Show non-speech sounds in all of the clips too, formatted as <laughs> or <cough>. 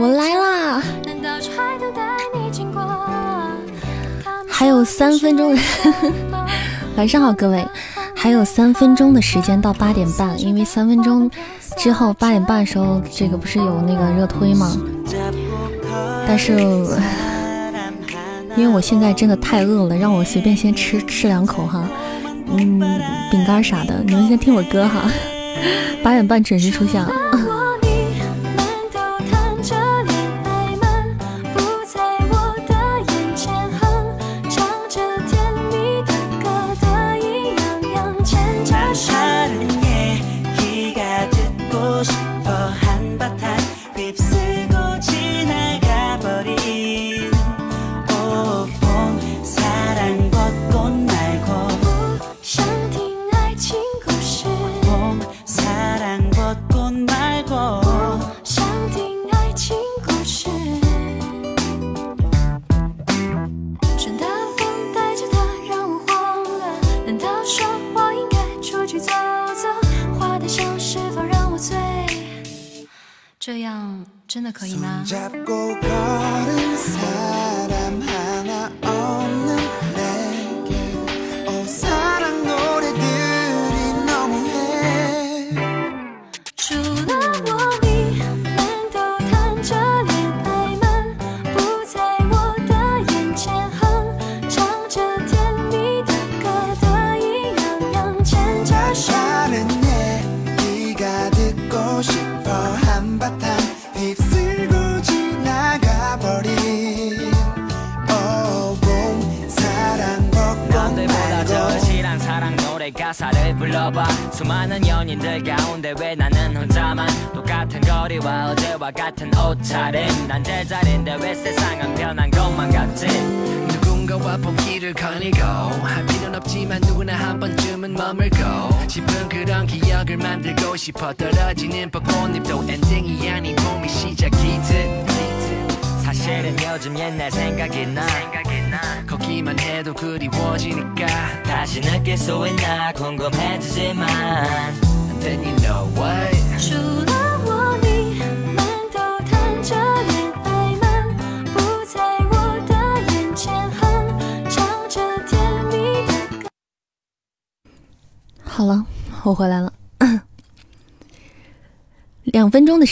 我来啦！还有三分钟，<laughs> 晚上好，各位，还有三分钟的时间到八点半，因为三分钟之后八点半的时候，这个不是有那个热推吗？但是，因为我现在真的太饿了，让我随便先吃吃两口哈，嗯，饼干啥的，你们先听我歌哈，八点半准时出现。我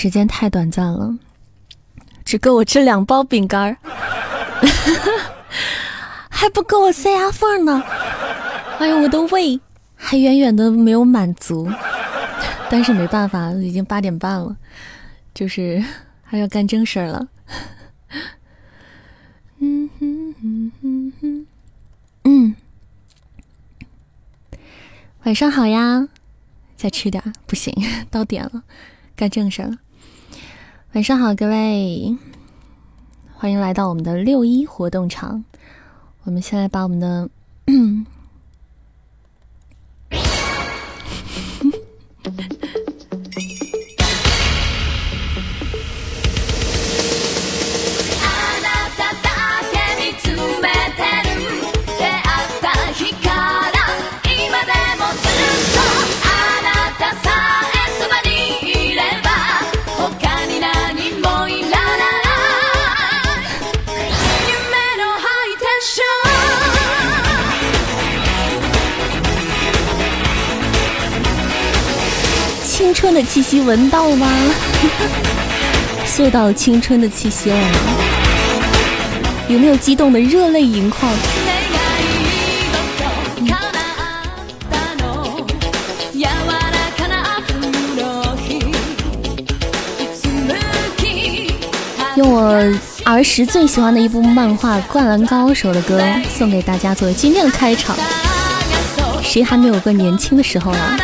时间太短暂了，只够我吃两包饼干儿，<laughs> 还不够我塞牙缝呢。哎呦，我的胃还远远的没有满足，但是没办法，已经八点半了，就是还要干正事儿了。嗯哼哼哼哼，嗯，晚上好呀。再吃点不行，到点了，该正事了。晚上好，各位，欢迎来到我们的六一活动场。我们先来把我们的。的气息闻到吗？<laughs> 嗅到青春的气息了吗？有没有激动的热泪盈眶？用我儿时最喜欢的一部漫画《灌篮高手》的歌送给大家，作为今天的开场。谁还没有个年轻的时候呢？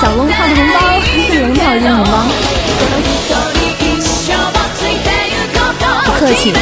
小龙套的红包，龙套的红包，不客气。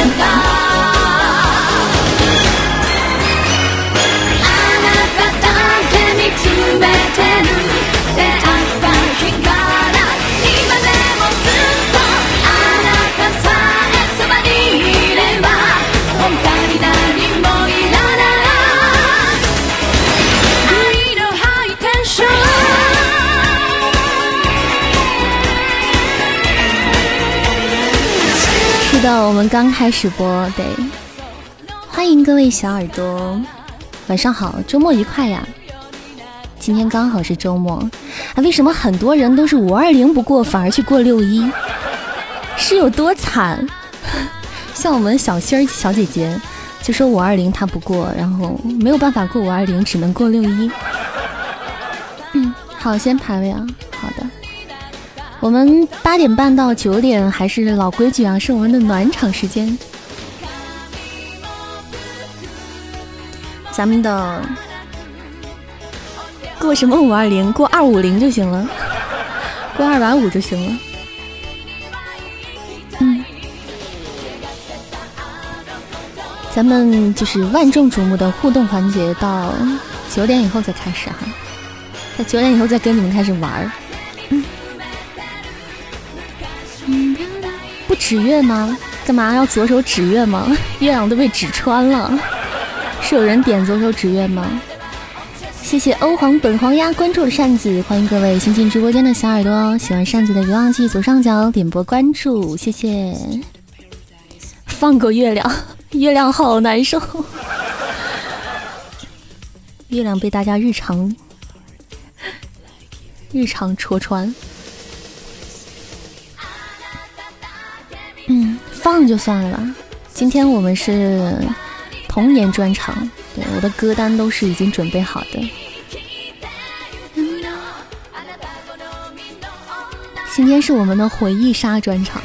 是的，我们刚开始播，对，欢迎各位小耳朵，晚上好，周末愉快呀！今天刚好是周末，啊，为什么很多人都是五二零不过，反而去过六一？是有多惨？<laughs> 像我们小仙儿小姐姐，就说五二零她不过，然后没有办法过五二零，只能过六一。嗯，好，先排位啊，我们八点半到九点还是老规矩啊，是我们的暖场时间。咱们的过什么五二零？过二五零就行了，过二百五就行了。嗯，咱们就是万众瞩目的互动环节，到九点以后再开始哈，在九点以后再跟你们开始玩儿。指月吗？干嘛要左手指月吗？月亮都被指穿了。是有人点左手指月吗？谢谢欧皇本皇鸭关注了扇子，欢迎各位新进直播间的小耳朵，喜欢扇子的别忘记左上角点播关注，谢谢。放过月亮，月亮好难受。月亮被大家日常日常戳穿。放就算了吧。今天我们是童年专场，对我的歌单都是已经准备好的。今天是我们的回忆杀专场，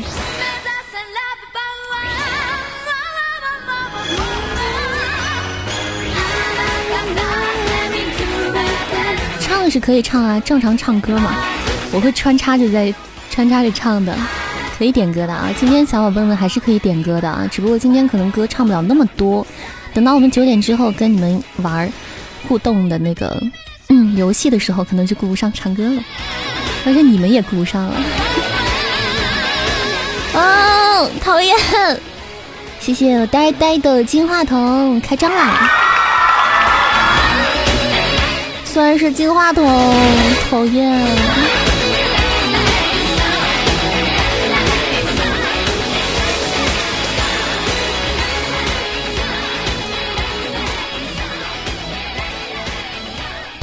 唱是可以唱啊，正常唱歌嘛，我会穿插着在穿插着唱的。可以点歌的啊！今天小宝贝们还是可以点歌的啊，只不过今天可能歌唱不了那么多。等到我们九点之后跟你们玩互动的那个嗯游戏的时候，可能就顾不上唱歌了，而且你们也顾不上了。哦，讨厌！谢谢呆呆的金话筒开张啦！虽然是金话筒，讨厌。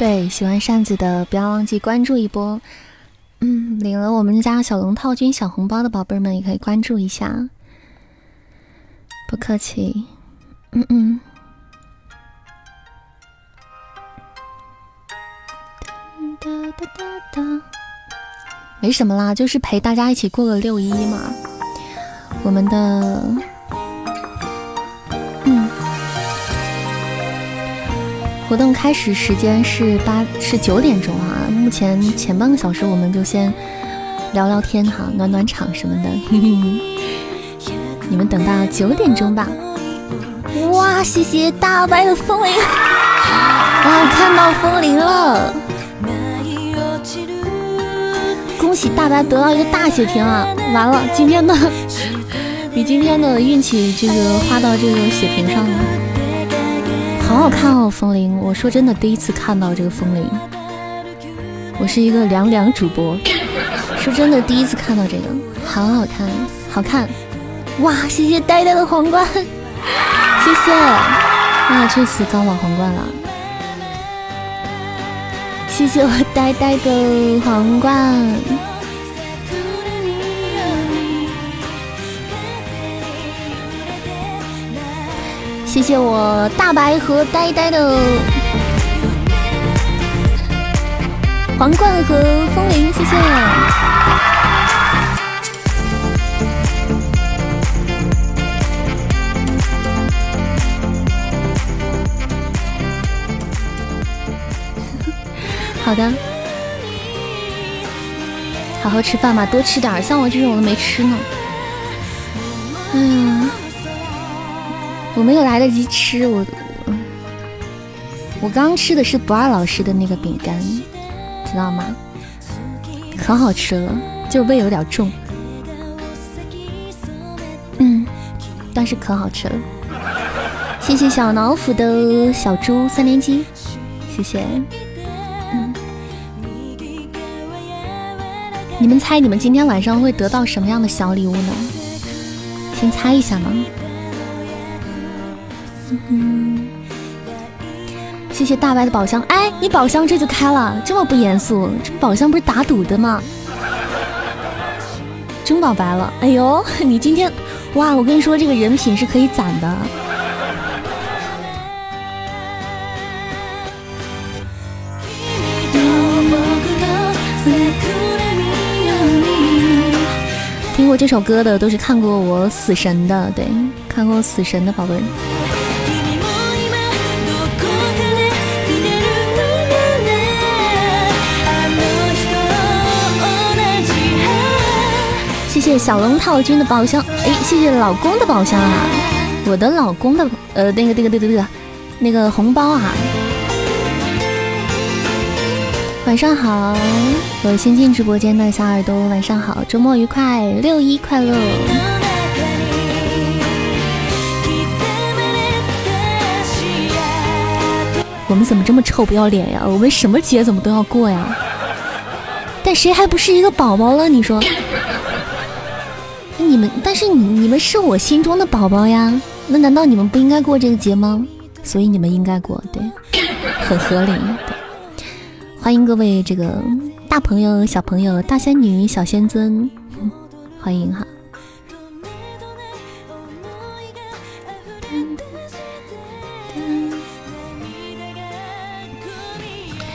对，喜欢扇子的不要忘记关注一波。嗯，领了我们家小龙套军小红包的宝贝们也可以关注一下。不客气。嗯嗯。哒哒哒哒。没什么啦，就是陪大家一起过个六一嘛。我们的。活动开始时间是八是九点钟啊，目前前半个小时我们就先聊聊天哈，暖暖场什么的，你们等到九点钟吧。哇，谢谢大白的风铃，哇，看到风铃了，恭喜大白得到一个大血瓶啊！完了，今天的比今天的运气这个花到这个血瓶上了。好好看哦，风铃！我说真的，第一次看到这个风铃。我是一个凉凉主播，说真的，第一次看到这个，好好看，好看！哇，谢谢呆呆的皇冠，<laughs> 谢谢！哇，这次高保皇冠了，谢谢我呆呆的皇冠。谢谢我大白和呆呆的皇冠和风铃，谢谢。<laughs> 好的，好好吃饭吧，多吃点像我这种都没吃呢。嗯。我没有来得及吃，我我刚吃的是不二老师的那个饼干，知道吗？可好吃了，就胃有点重，嗯，但是可好吃了。谢谢小老虎的小猪三连击，谢谢。嗯，你们猜你们今天晚上会得到什么样的小礼物呢？先猜一下吗？谢谢大白的宝箱。哎，你宝箱这就开了，这么不严肃？这宝箱不是打赌的吗？中宝白了。哎呦，你今天哇！我跟你说，这个人品是可以攒的。听过这首歌的都是看过我死神的，对，看过死神的宝贝谢谢小龙套君的宝箱，哎，谢谢老公的宝箱啊，我的老公的呃那个那个那个那个那个红包啊。晚上好，有新进直播间的小耳朵，晚上好，周末愉快，六一快乐。我们怎么这么臭不要脸呀？我们什么节怎么都要过呀？但谁还不是一个宝宝了？你说？你们，但是你你们是我心中的宝宝呀，那难道你们不应该过这个节吗？所以你们应该过，对，<laughs> 很合理。欢迎各位这个大朋友、小朋友、大仙女、小仙尊，欢迎哈！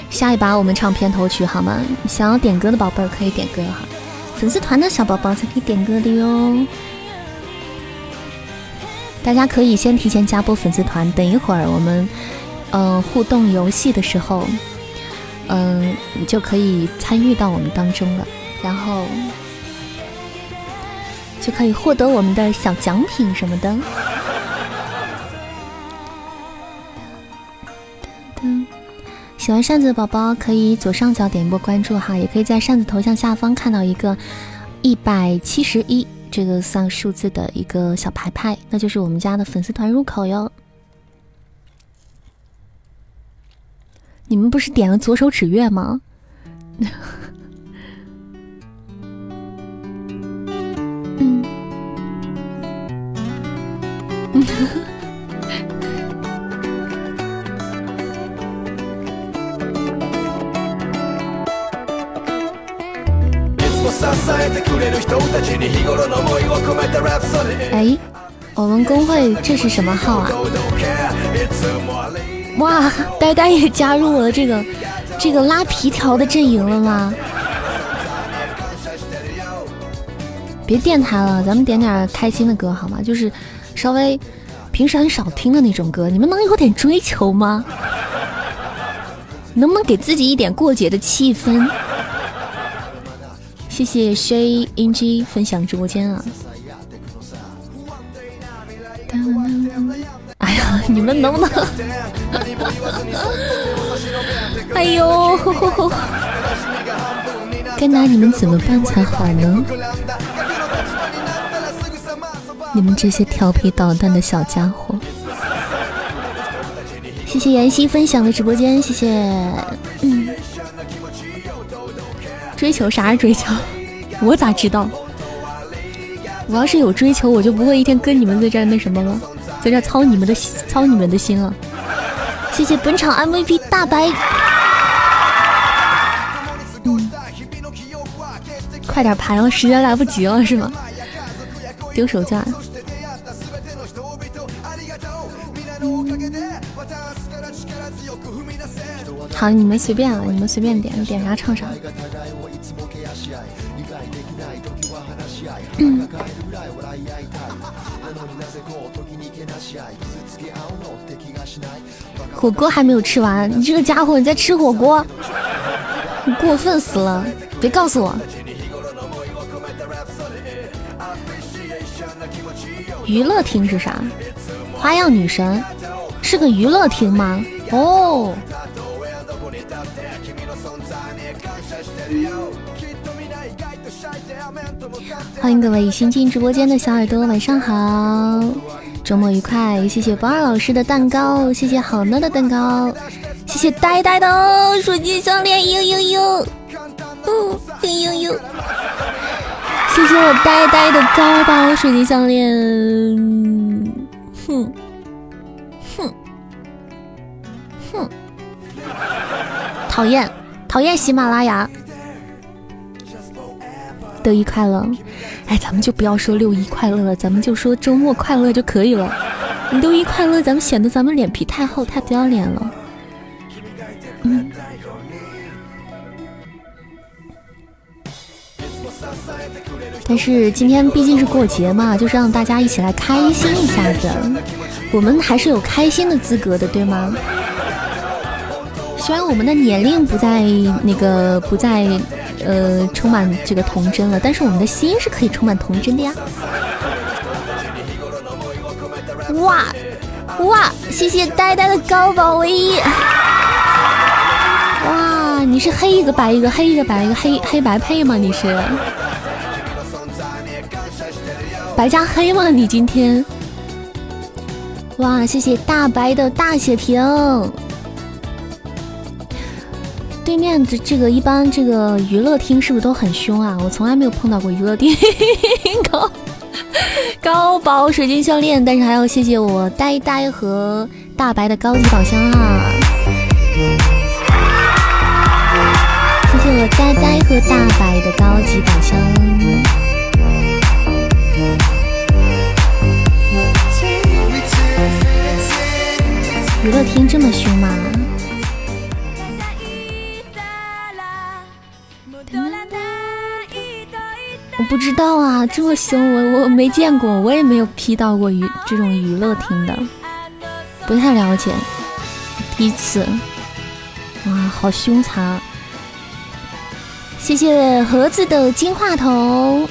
下一把我们唱片头曲好吗？想要点歌的宝贝儿可以点歌哈，粉丝团的小宝宝才可以点歌的哟。大家可以先提前加播粉丝团，等一会儿我们嗯互动游戏的时候。嗯，你就可以参与到我们当中了，然后就可以获得我们的小奖品什么的。喜欢扇子的宝宝可以左上角点一波关注哈，也可以在扇子头像下方看到一个一百七十一这个算数字的一个小牌牌，那就是我们家的粉丝团入口哟。你们不是点了左手指月吗？嗯。<laughs> 哎，我们公会这是什么号啊？哇，呆呆也加入了这个这个拉皮条的阵营了吗？别电台了，咱们点点开心的歌好吗？就是稍微平时很少听的那种歌，你们能有点追求吗？能不能给自己一点过节的气氛？谢谢 Shay NG 分享直播间啊！哎呀，你们能不能？<laughs> 哎呦，该拿你们怎么办才好呢？你们这些调皮捣蛋的小家伙！谢谢妍希分享的直播间，谢谢。嗯，追求啥是追求？<laughs> 我咋知道？我要是有追求，我就不会一天跟你们在这那什么了。在这操你们的操你们的心了，谢谢本场 MVP 大白，快点排了，时间来不及了是吗？丢手绢。好，你们随便了，你们随便点，点啥唱啥。<coughs> 火锅还没有吃完，你这个家伙你在吃火锅，你 <laughs> 过分死了！别告诉我，娱乐厅是啥？花样女神是个娱乐厅吗？哦。欢迎各位新进直播间的小耳朵，晚上好，周末愉快！谢谢博二老师的蛋糕，谢谢好呢的蛋糕，谢谢呆呆的手机项链，呦呦呦，哦，呦呦呦，谢谢我呆呆的高宝水晶项链。哼哼哼，讨厌讨厌喜马拉雅。六一快乐！哎，咱们就不要说六一快乐了，咱们就说周末快乐就可以了。你六一快乐，咱们显得咱们脸皮太厚，太不要脸了。嗯。但是今天毕竟是过节嘛，就是让大家一起来开心一下子。我们还是有开心的资格的，对吗？虽然我们的年龄不在那个不在。呃，充满这个童真了，但是我们的心是可以充满童真的呀！哇哇，谢谢呆呆的高宝唯一！哇，你是黑一个白一个，黑一个白一个，黑黑白配吗？你是白加黑吗？你今天？哇，谢谢大白的大血瓶！对面这这个一般这个娱乐厅是不是都很凶啊？我从来没有碰到过娱乐厅 <laughs> 高高宝水晶项链，但是还要谢谢我呆呆和大白的高级宝箱啊！谢谢我呆呆和大白的高级宝箱。娱乐厅这么凶吗？我不知道啊，这么凶，我我没见过，我也没有 P 到过娱这种娱乐厅的，不太了解，第一次，哇，好凶残！谢谢盒子的金话筒，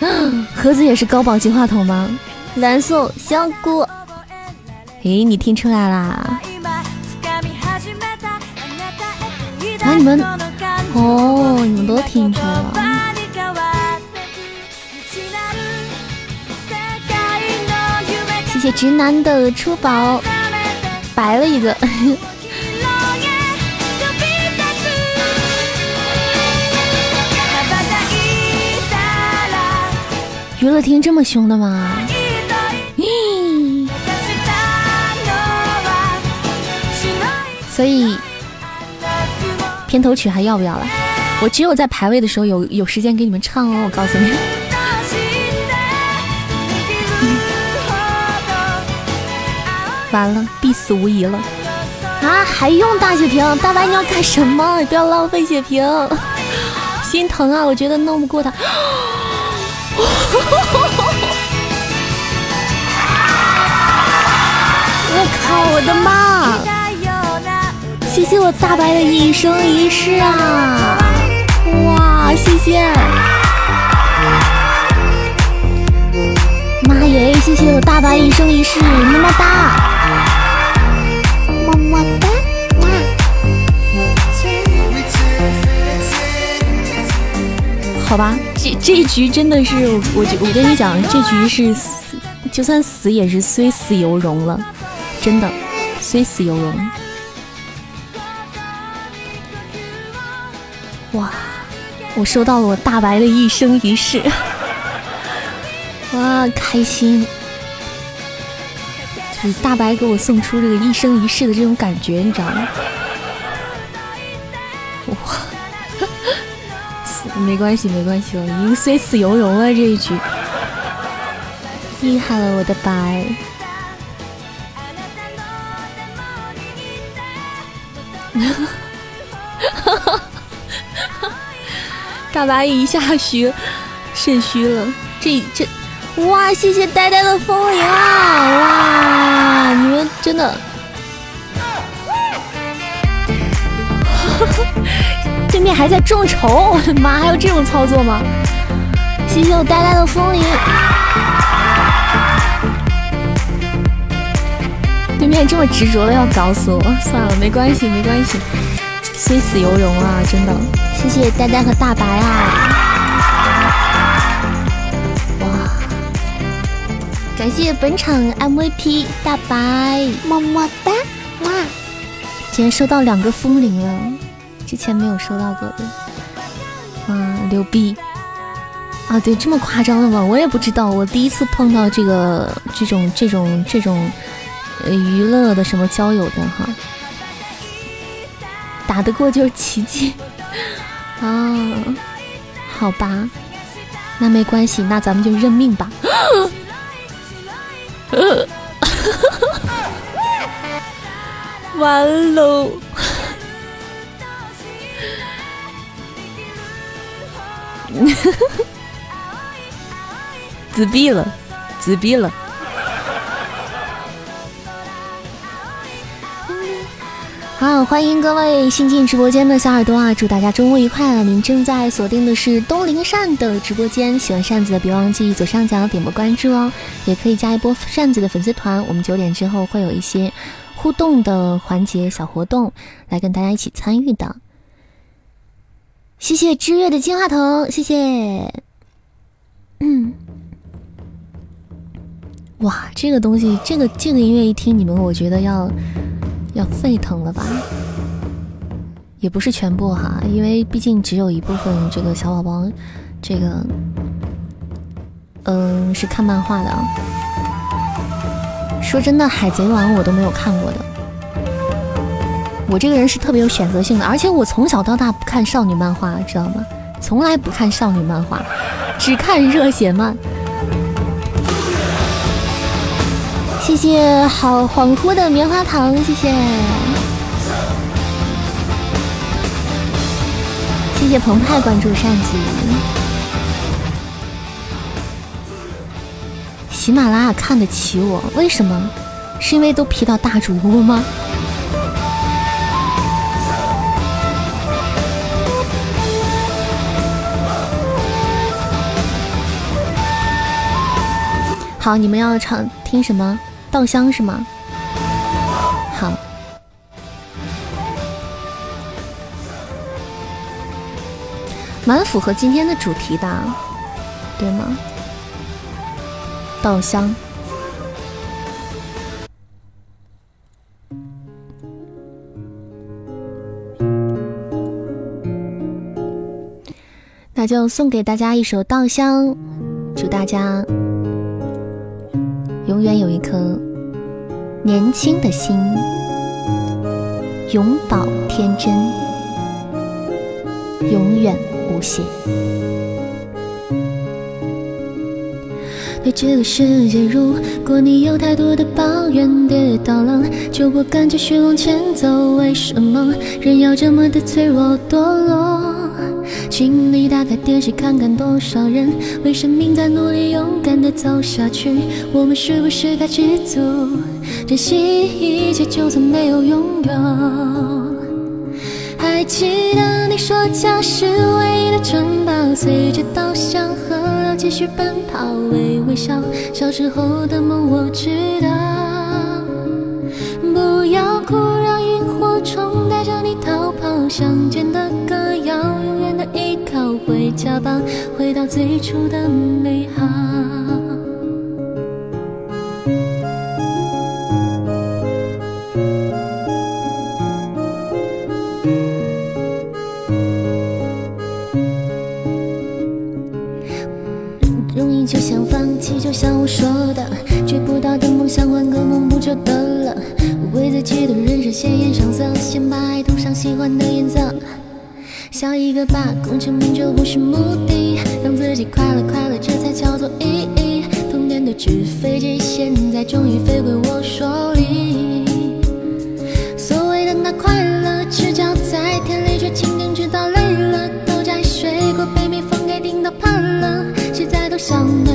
<gasps> 盒子也是高保金话筒吗？蓝色香菇，诶，你听出来啦？啊，你们哦，你们都听出来了。谢谢直男的出宝，白了一个。<laughs> 娱乐厅这么凶的吗？<laughs> 所以。片头曲还要不要了？我只有在排位的时候有有时间给你们唱哦。我告诉你，完了，必死无疑了啊！还用大血瓶？大白你要干什么？不要浪费血瓶，心疼啊！我觉得弄不过他。<laughs> 我靠！我的妈！谢谢我大白的一生一世啊！哇，谢谢！妈耶，谢谢我大白一生一世，么么哒，么么哒，哇！好吧，这这一局真的是，我我跟你讲，这局是死，就算死也是虽死犹荣了，真的，虽死犹荣。收到了我大白的一生一世，哇，开心！就是大白给我送出这个一生一世的这种感觉，你知道吗？哇！<laughs> 没关系，没关系我，已经虽死犹荣了这一局，厉害了我的白！<laughs> 大白一下虚，肾虚了。这这，哇！谢谢呆呆的风铃啊！哇！你们真的，<laughs> 对面还在众筹，我的妈！还有这种操作吗？谢谢我呆呆的风铃。对面这么执着的要搞死我，算了，没关系，没关系。虽死犹荣啊，真的！谢谢呆呆和大白啊！哇！感谢本场 MVP 大白，么么哒！哇！今天收到两个风铃了，之前没有收到过的。哇！牛逼啊！对，这么夸张的吗？我也不知道，我第一次碰到这个这种这种这种呃娱乐的什么交友的哈，打得过就是奇迹啊！好吧，那没关系，那咱们就认命吧。<laughs> 完喽！<laughs> 自闭了，自闭了。好，欢迎各位新进直播间的小耳朵啊！祝大家周末愉快啊！您正在锁定的是东林扇的直播间，喜欢扇子的别忘记左上角点波关注哦，也可以加一波扇子的粉丝团。我们九点之后会有一些互动的环节、小活动来跟大家一起参与的。谢谢知月的金话筒，谢谢。嗯，哇，这个东西，这个这个音乐一听，你们我觉得要要沸腾了吧？也不是全部哈，因为毕竟只有一部分这个小宝宝，这个嗯是看漫画的。说真的，《海贼王》我都没有看过的。我这个人是特别有选择性的，而且我从小到大不看少女漫画，知道吗？从来不看少女漫画，只看热血漫。谢谢好恍惚的棉花糖，谢谢，谢谢澎湃关注扇子。喜马拉雅看得起我，为什么？是因为都 P 到大主播吗？好，你们要唱听什么？稻香是吗？好，蛮符合今天的主题的，对吗？稻香，那就送给大家一首《稻香》，祝大家。永远有一颗年轻的心，永葆天真，永远无邪。对这个世界，如果你有太多的抱怨，跌倒了就不敢继续往前走。为什么人要这么的脆弱堕落？请你打开电视看看，多少人为生命在努力，勇敢的走下去。我们是不是该知足，珍惜一切，就算没有拥有？还记得你说家是唯一的城堡，随着稻香河流继续奔跑，微微笑。小时候的梦我知道，不要哭，让萤火虫带着你逃跑，乡间的歌谣。依靠回家吧，回到最初的美好。容易就想放弃，就像我说的，追不到的梦想换个梦不就得了？为自己的人生鲜艳上色，先把爱涂上喜欢的颜色。笑一个吧，功成名就不是目的，让自己快乐快乐，这才叫做意义。童年的纸飞机，现在终于飞回我手里。所谓的那快乐，赤脚在田里，却蜻蜓直到累了，都摘水果被蜜蜂给叮到怕了。谁在偷笑呢？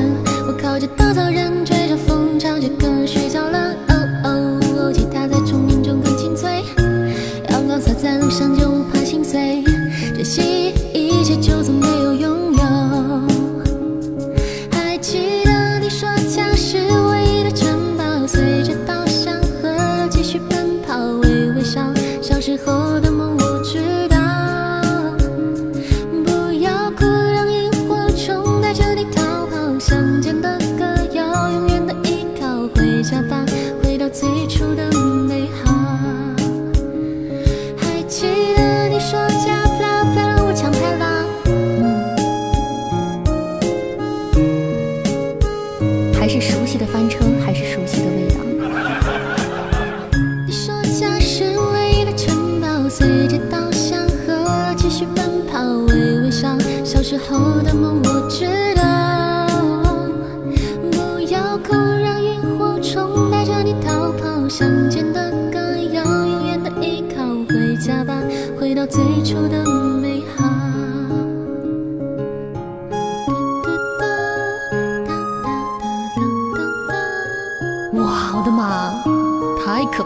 我靠着稻草人，吹着风，唱着歌睡觉了。哦哦，吉他在丛林中更清脆，阳光洒在路上就。一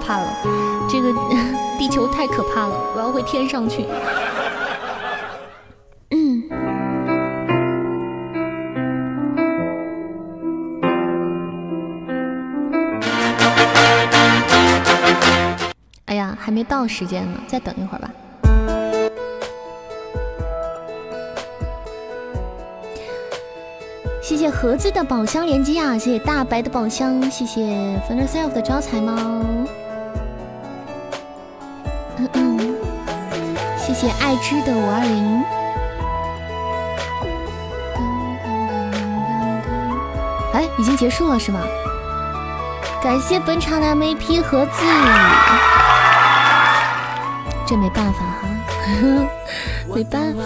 怕了！这个 <laughs> 地球太可怕了，我要回天上去。嗯。哎呀，还没到时间呢，再等一会儿吧。谢谢盒子的宝箱连接啊！谢谢大白的宝箱，谢谢 f i n e r self 的招财猫，谢谢爱知的五二零。哎，已经结束了是吗？感谢本场的 MVP 盒子，这没办法哈，<laughs> 没办法。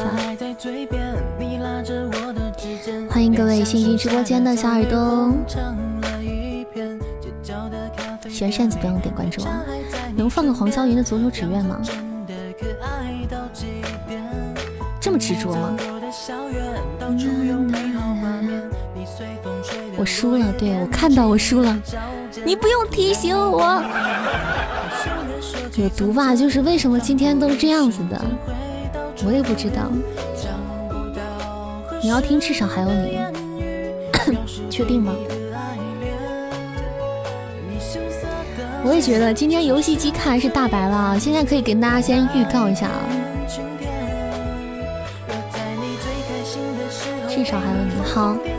欢迎各位新进直播间的小耳朵，喜欢扇子不用点关注啊！能放个黄霄云的《左手指月》吗？这么执着吗？我输了，对我看到我输了，你不用提醒我。<laughs> 有毒吧？就是为什么今天都是这样子的，我也不知道。你要听，至少还有你，<coughs> 确定吗？我也觉得今天游戏机看来是大白了，现在可以跟大家先预告一下啊，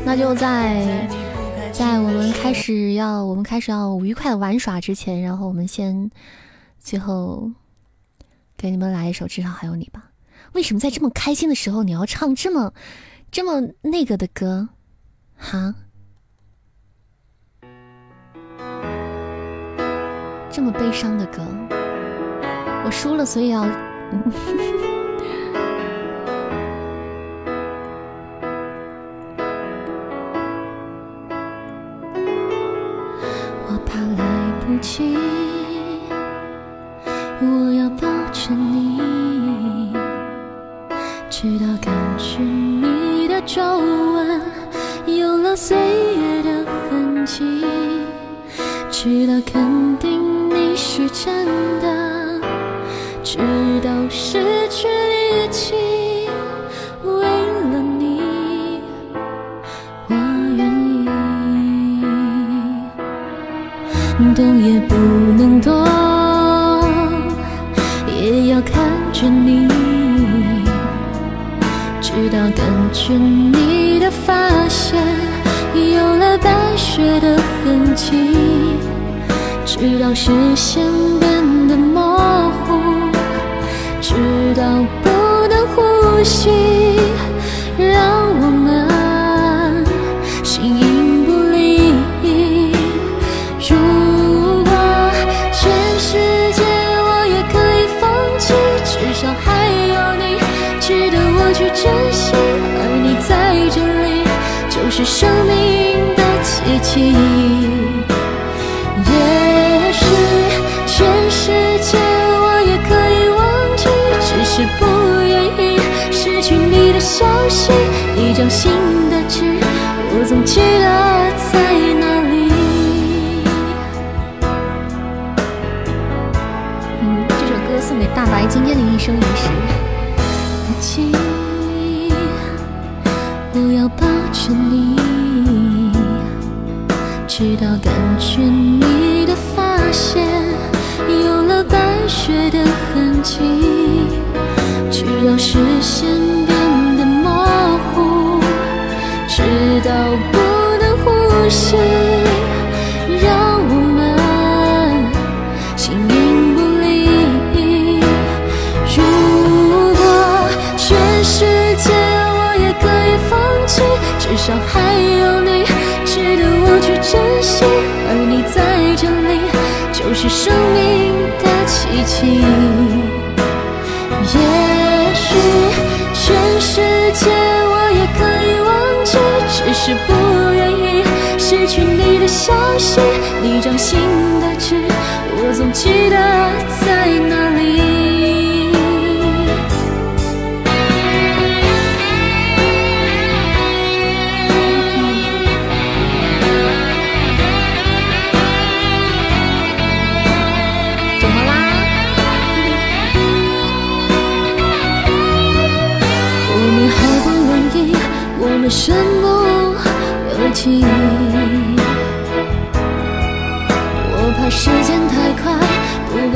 那就在在我们开始要我们开始要愉快的玩耍之前，然后我们先最后给你们来一首《至少还有你》吧。为什么在这么开心的时候你要唱这么？这么那个的歌，哈，这么悲伤的歌，我输了，所以要。<laughs> 皱纹有了岁月的痕迹，直到肯定你是真的，直到失去力气，为了你，我愿意，动也不能动，也要看着你。直到感觉你的发线有了白雪的痕迹，直到视线变得模糊，直到不能呼吸，让我们生命的奇迹。也许全世界我也可以忘记，只是不愿意失去你的消息。一张新的纸，我总记得在哪里。嗯，这首歌送给大白今天的一生一世息让我们形影不离如果全世界我也可以放弃至少还有你值得我去珍惜。而你在这里就是生命的奇迹。心的痣，我总记得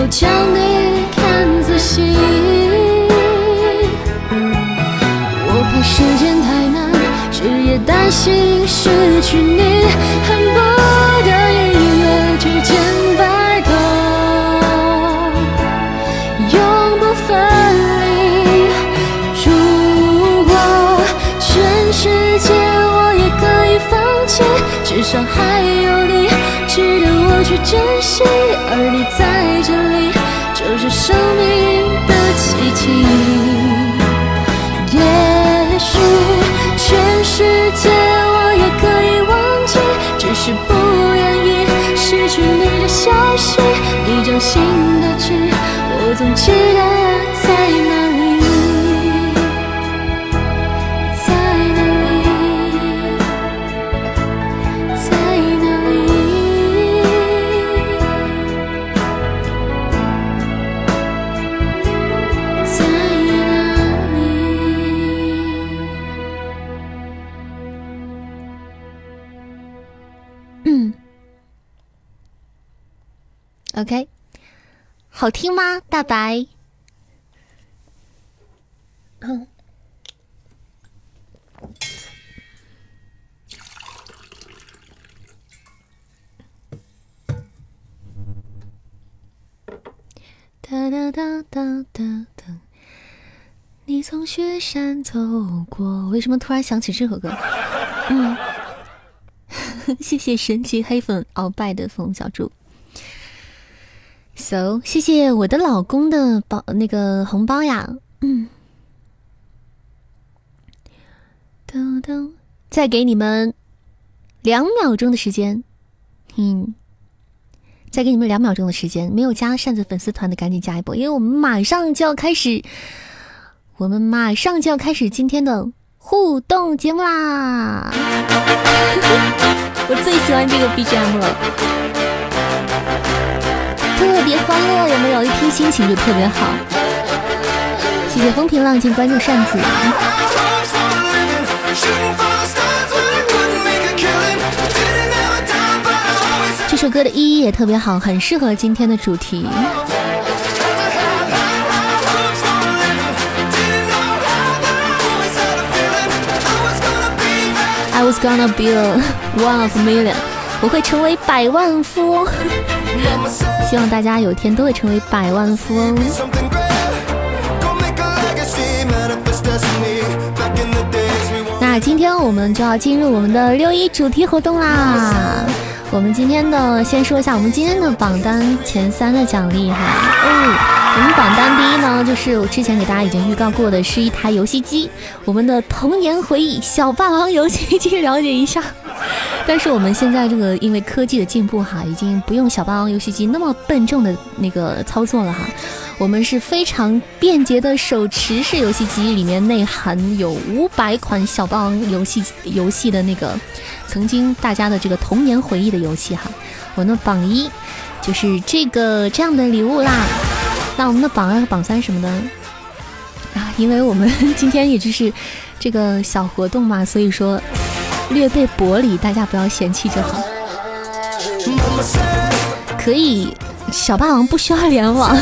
将你看仔细我怕时间太慢日夜担心失去你恨不得一夜之间白头。永不分离如果全世界我也可以放弃至少还有你值得我去珍惜而你在。好听吗？大白。嗯。哒哒哒哒哒哒。你从雪山走过，为什么突然想起这首歌？嗯。<laughs> 谢谢神奇黑粉鳌拜的风小猪。So，谢谢我的老公的包那个红包呀，嗯，噔噔，再给你们两秒钟的时间，嗯，再给你们两秒钟的时间，没有加扇子粉丝团的赶紧加一波，因为我们马上就要开始，我们马上就要开始今天的互动节目啦！<laughs> 我最喜欢这个 BGM 了。特别欢乐，有没有？一听心情就特别好。谢谢风平浪静关注扇子。这首歌的意义也特别好，很适合今天的主题。I was gonna be a one of a million，我会成为百万富翁。希望大家有一天都会成为百万富翁。那今天我们就要进入我们的六一主题活动啦！我们今天的先说一下我们今天的榜单前三的奖励哈。嗯，我们榜单第一呢，就是我之前给大家已经预告过的，是一台游戏机，我们的童年回忆小霸王游戏机，了解一下。<laughs> 但是我们现在这个因为科技的进步哈，已经不用小霸王游戏机那么笨重的那个操作了哈。我们是非常便捷的手持式游戏机，里面内含有五百款小霸王游戏游戏的那个曾经大家的这个童年回忆的游戏哈。我们的榜一就是这个这样的礼物啦。那我们的榜二和榜三什么的啊？因为我们 <laughs> 今天也就是这个小活动嘛，所以说。略被薄礼，大家不要嫌弃就好。可以，小霸王不需要联网，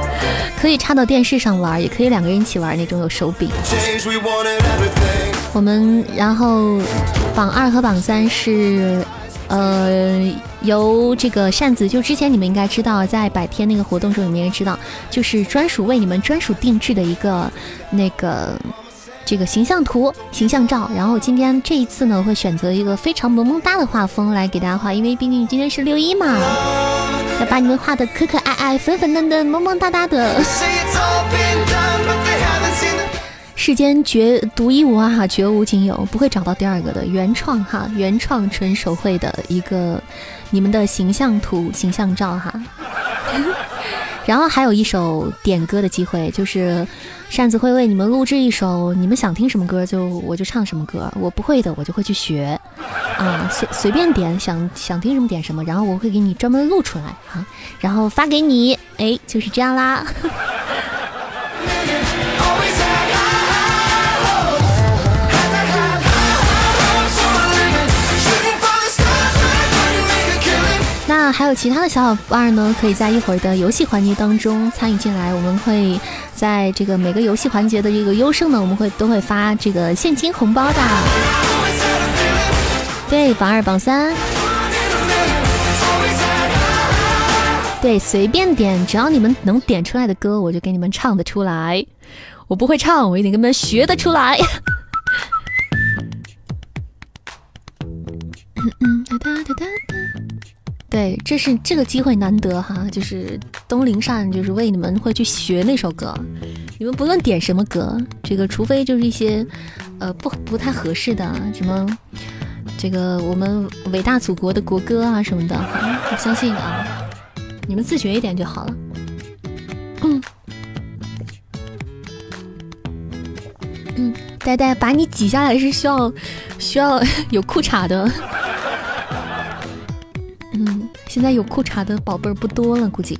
<laughs> 可以插到电视上玩，也可以两个人一起玩那种有手柄。我们然后榜二和榜三是，呃，由这个扇子，就之前你们应该知道，在百天那个活动中，你们也知道，就是专属为你们专属定制的一个那个。这个形象图、形象照，然后今天这一次呢，会选择一个非常萌萌哒的画风来给大家画，因为毕竟今天是六一嘛，要把你们画的可可爱爱、粉粉嫩嫩、萌萌哒哒的。世间绝独一无二哈，绝无仅有，不会找到第二个的原创哈，原创纯手绘的一个你们的形象图、形象照哈。然后还有一首点歌的机会，就是扇子会为你们录制一首你们想听什么歌就我就唱什么歌，我不会的我就会去学啊，随随便点想想听什么点什么，然后我会给你专门录出来啊，然后发给你，哎，就是这样啦。那还有其他的小伙伴呢，可以在一会儿的游戏环节当中参与进来。我们会在这个每个游戏环节的这个优胜呢，我们会都会发这个现金红包的。对，榜二、榜三，对，随便点，只要你们能点出来的歌，我就给你们唱得出来。我不会唱，我一定给你们学得出来。嗯嗯哒哒哒哒。对，这是这个机会难得哈，就是东林善就是为你们会去学那首歌，你们不论点什么歌，这个除非就是一些呃不不太合适的什么，这个我们伟大祖国的国歌啊什么的，我相信啊，你们自觉一点就好了。嗯嗯，呆呆把你挤下来是需要需要 <laughs> 有裤衩的。现在有裤衩的宝贝儿不多了，估计。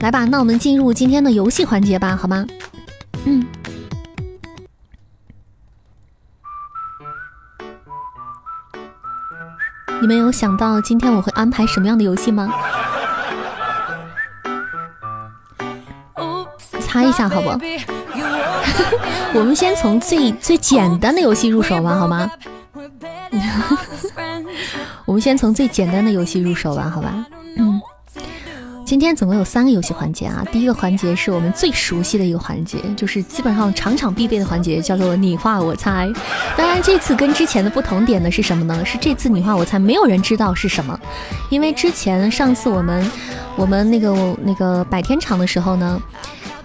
来吧，那我们进入今天的游戏环节吧，好吗？嗯。你们有想到今天我会安排什么样的游戏吗？擦一下，好不？<laughs> 我们先从最最简单的游戏入手吧，好吗？我们先从最简单的游戏入手吧，好吧？嗯，今天总共有三个游戏环节啊。第一个环节是我们最熟悉的一个环节，就是基本上场场必备的环节，叫做你画我猜。当然，这次跟之前的不同点呢是什么呢？是这次你画我猜没有人知道是什么，因为之前上次我们我们那个那个百天场的时候呢。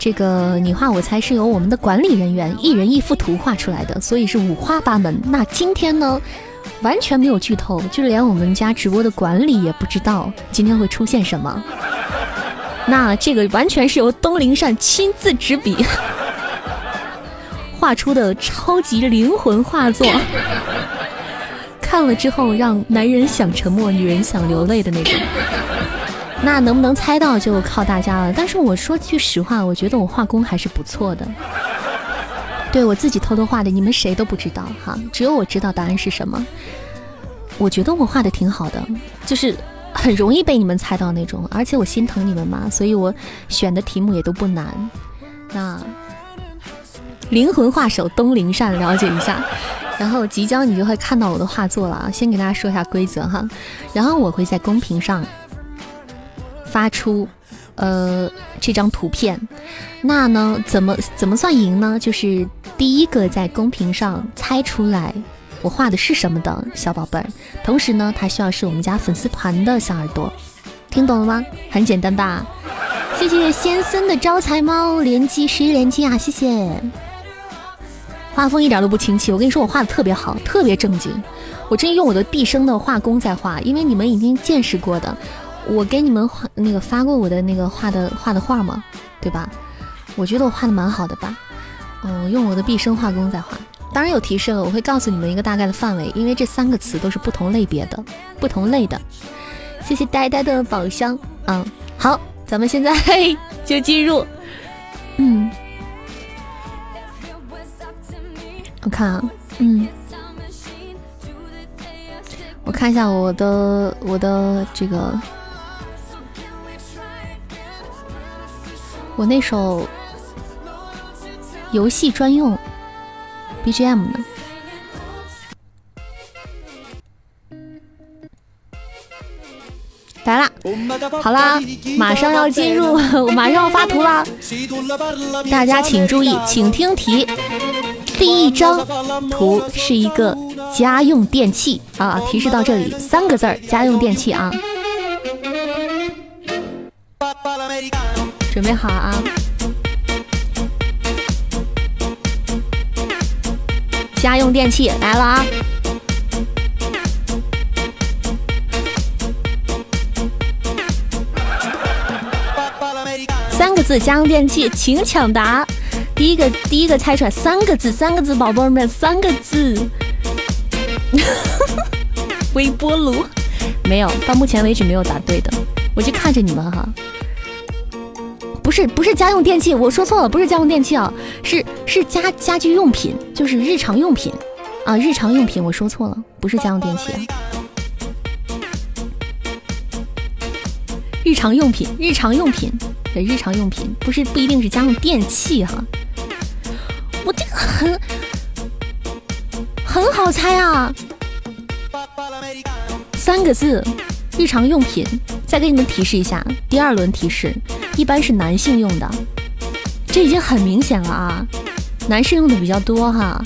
这个你画我猜是由我们的管理人员一人一幅图画出来的，所以是五花八门。那今天呢，完全没有剧透，就连我们家直播的管理也不知道今天会出现什么。那这个完全是由东林善亲自执笔画出的超级灵魂画作，看了之后让男人想沉默，女人想流泪的那种。那能不能猜到就靠大家了。但是我说句实话，我觉得我画工还是不错的。对我自己偷偷画的，你们谁都不知道哈，只有我知道答案是什么。我觉得我画的挺好的，就是很容易被你们猜到那种。而且我心疼你们嘛，所以我选的题目也都不难。那灵魂画手东林善了解一下，然后即将你就会看到我的画作了啊。先给大家说一下规则哈，然后我会在公屏上。发出，呃，这张图片，那呢，怎么怎么算赢呢？就是第一个在公屏上猜出来我画的是什么的小宝贝儿，同时呢，他需要是我们家粉丝团的小耳朵，听懂了吗？很简单吧？<laughs> 谢谢先森的招财猫连击十一连击啊！谢谢，画风一点都不清奇，我跟你说，我画的特别好，特别正经，我真用我的毕生的画功在画，因为你们已经见识过的。我给你们画那个发过我的那个画的画的画吗？对吧？我觉得我画的蛮好的吧。嗯，用我的毕生画工在画。当然有提示了，我会告诉你们一个大概的范围，因为这三个词都是不同类别的、不同类的。谢谢呆呆的宝箱。嗯，好，咱们现在就进入。嗯，我看啊，嗯，我看一下我的我的这个。我那首游戏专用 BGM 呢？来了，好啦，马上要进入，我 <laughs> 马上要发图啦！大家请注意，请听题。第一张图是一个家用电器啊，提示到这里，三个字儿，家用电器啊。准备好啊！家用电器来了啊！三个字家用电器，请抢答。第一个第一个猜出来三个字，三个字，宝贝们三个字。<laughs> 微波炉没有，到目前为止没有答对的。我就看着你们哈，不是不是家用电器，我说错了，不是家用电器啊，是是家家居用品，就是日常用品啊，日常用品，我说错了，不是家用电器啊。日常用品，日常用品。对，日常用品不是不一定是家用电器哈，我这个很很好猜啊，三个字，日常用品。再给你们提示一下，第二轮提示一般是男性用的，这已经很明显了啊，男士用的比较多哈。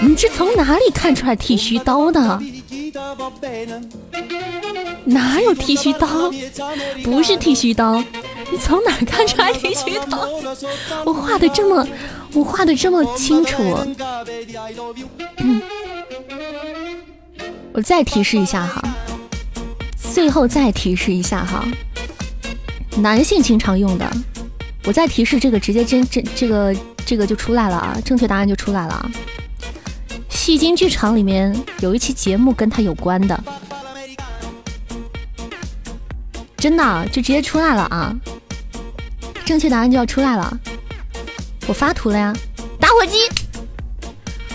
你这从哪里看出来剃须刀的？哪有剃须刀？不是剃须刀，你从哪看出来剃须刀？我画的这么，我画的这么清楚。嗯我再提示一下哈，最后再提示一下哈，男性经常用的。我再提示这个，直接真真这个这个就出来了啊，正确答案就出来了啊。戏精剧场里面有一期节目跟他有关的。真的就直接出来了啊！正确答案就要出来了，我发图了呀！打火机，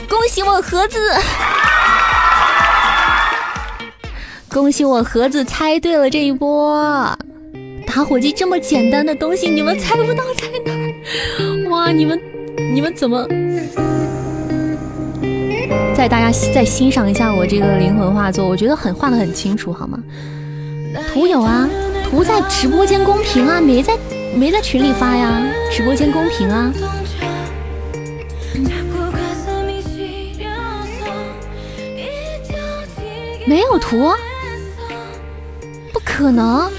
恭喜我盒子，恭喜我盒子猜对了这一波。打火机这么简单的东西，你们猜不到在哪？哇，你们你们怎么？再大家再欣赏一下我这个灵魂画作，我觉得很画的很清楚，好吗？图有啊。图在直播间公屏啊，没在没在群里发呀，直播间公屏啊，没有图，不可能，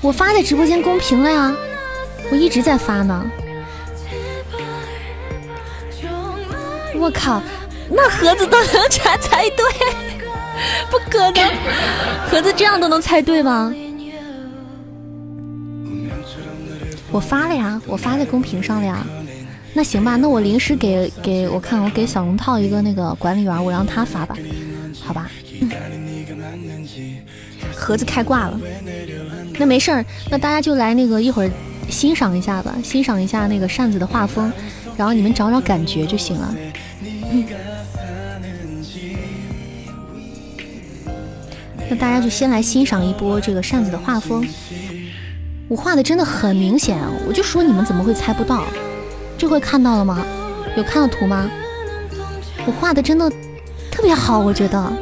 我发在直播间公屏了呀，我一直在发呢，我靠，那盒子都能猜猜对，<laughs> 不可能，盒子这样都能猜对吗？我发了呀，我发在公屏上了呀。那行吧，那我临时给给我看，我给小龙套一个那个管理员，我让他发吧，好吧。盒子开挂了，那没事儿，那大家就来那个一会儿欣赏一下吧，欣赏一下那个扇子的画风，然后你们找找感觉就行了。那大家就先来欣赏一波这个扇子的画风。我画的真的很明显，我就说你们怎么会猜不到？这回看到了吗？有看到图吗？我画的真的特别好，我觉得。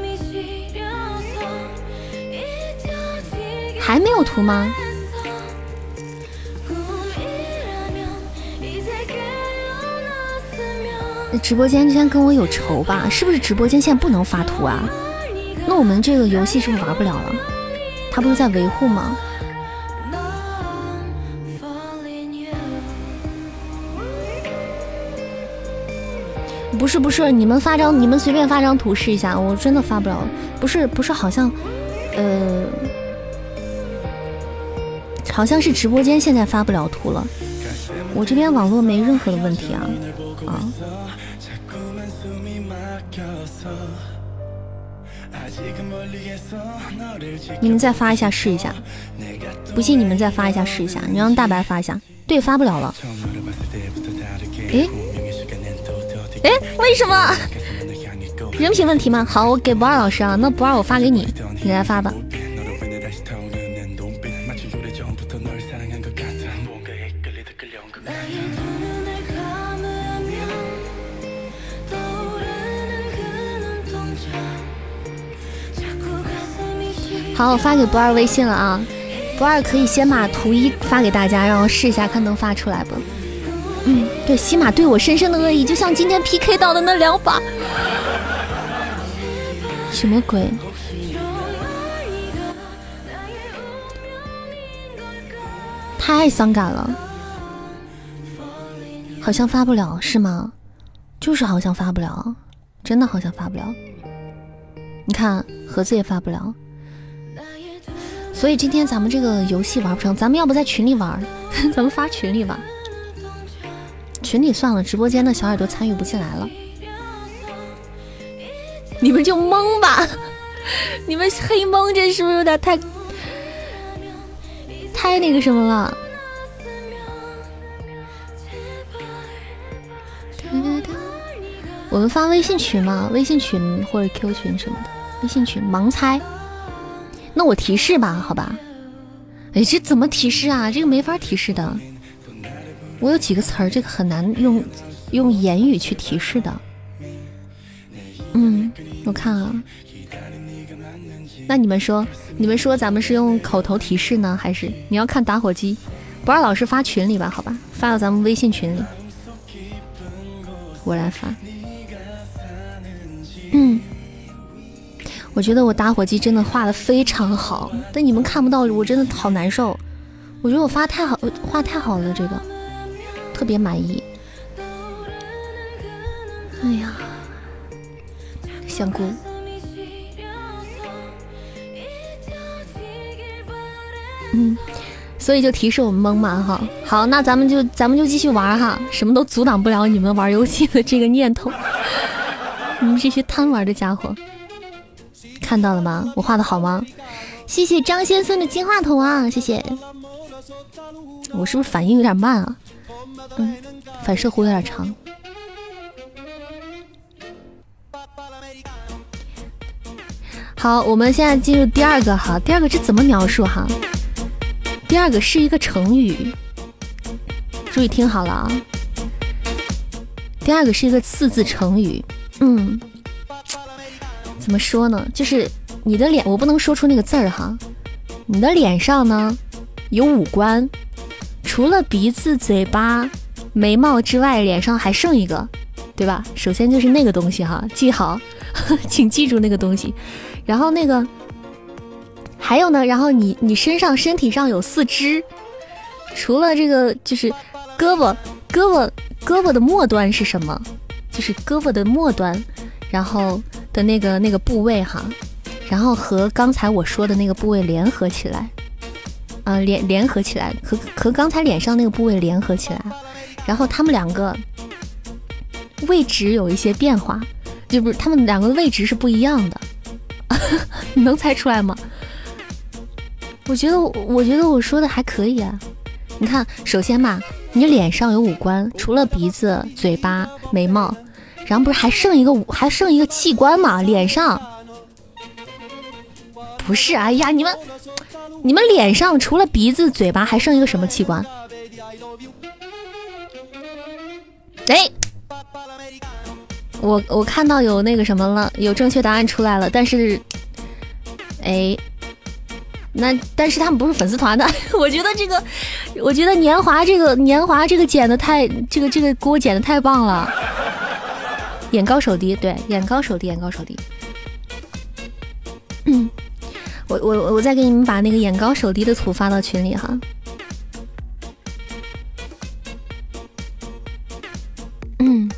还没有图吗？直播间今天跟我有仇吧？是不是直播间现在不能发图啊？那我们这个游戏是不是玩不了了？他不是在维护吗？不是不是，你们发张，你们随便发张图试一下，我真的发不了。不是不是，好像，呃，好像是直播间现在发不了图了。我这边网络没任何的问题啊啊！你们再发一下试一下，不信你们再发一下试一下。你让大白发一下，对，发不了了。诶。哎，为什么？人品问题吗？好，我给不二老师啊，那不二我发给你，你来发吧。好，我发给不二微信了啊，不二可以先把图一发给大家，让我试一下看能发出来不？嗯，对，西马对我深深的恶意，就像今天 PK 到的那两把，<laughs> 什么鬼？太伤感了。好像发不了是吗？就是好像发不了，真的好像发不了。你看盒子也发不了，所以今天咱们这个游戏玩不成，咱们要不在群里玩？<laughs> 咱们发群里吧。群里算了，直播间的小耳朵参与不进来了。你们就蒙吧，<laughs> 你们黑蒙这是不是有点太太那个什么了？我们发微信群吗？微信群或者 Q 群什么的。微信群盲猜，那我提示吧，好吧？哎，这怎么提示啊？这个没法提示的。我有几个词儿，这个很难用用言语去提示的。嗯，我看啊。那你们说，你们说咱们是用口头提示呢，还是你要看打火机？不二老师发群里吧，好吧？发到咱们微信群里，我来发。嗯，我觉得我打火机真的画的非常好，但你们看不到，我真的好难受。我觉得我发太好，画太好了，这个特别满意。哎呀，香菇。嗯，所以就提示我们蒙嘛哈。好，那咱们就咱们就继续玩哈，什么都阻挡不了你们玩游戏的这个念头。<laughs> 你们这些贪玩的家伙，看到了吗？我画的好吗？谢谢张先生的金话筒啊，谢谢。我是不是反应有点慢啊？嗯，反射弧有点长。好，我们现在进入第二个哈，第二个这怎么描述哈？第二个是一个成语，注意听好了啊。第二个是一个四字成语。嗯，怎么说呢？就是你的脸，我不能说出那个字儿哈。你的脸上呢有五官，除了鼻子、嘴巴、眉毛之外，脸上还剩一个，对吧？首先就是那个东西哈，记好，<laughs> 请记住那个东西。然后那个还有呢，然后你你身上身体上有四肢，除了这个就是胳膊，胳膊胳膊的末端是什么？就是胳膊的末端，然后的那个那个部位哈，然后和刚才我说的那个部位联合起来，啊联联合起来，和和刚才脸上那个部位联合起来，然后他们两个位置有一些变化，就不是他们两个位置是不一样的，<laughs> 你能猜出来吗？我觉得我觉得我说的还可以啊，你看，首先嘛。你脸上有五官，除了鼻子、嘴巴、眉毛，然后不是还剩一个还剩一个器官吗？脸上不是？哎呀，你们你们脸上除了鼻子、嘴巴，还剩一个什么器官？哎，我我看到有那个什么了，有正确答案出来了，但是，哎。那但是他们不是粉丝团的，<laughs> 我觉得这个，我觉得年华这个年华这个剪的太，这个这个给我剪的太棒了，眼高手低，对，眼高手低，眼高手低。<coughs> 嗯，我我我再给你们把那个眼高手低的图发到群里哈。嗯，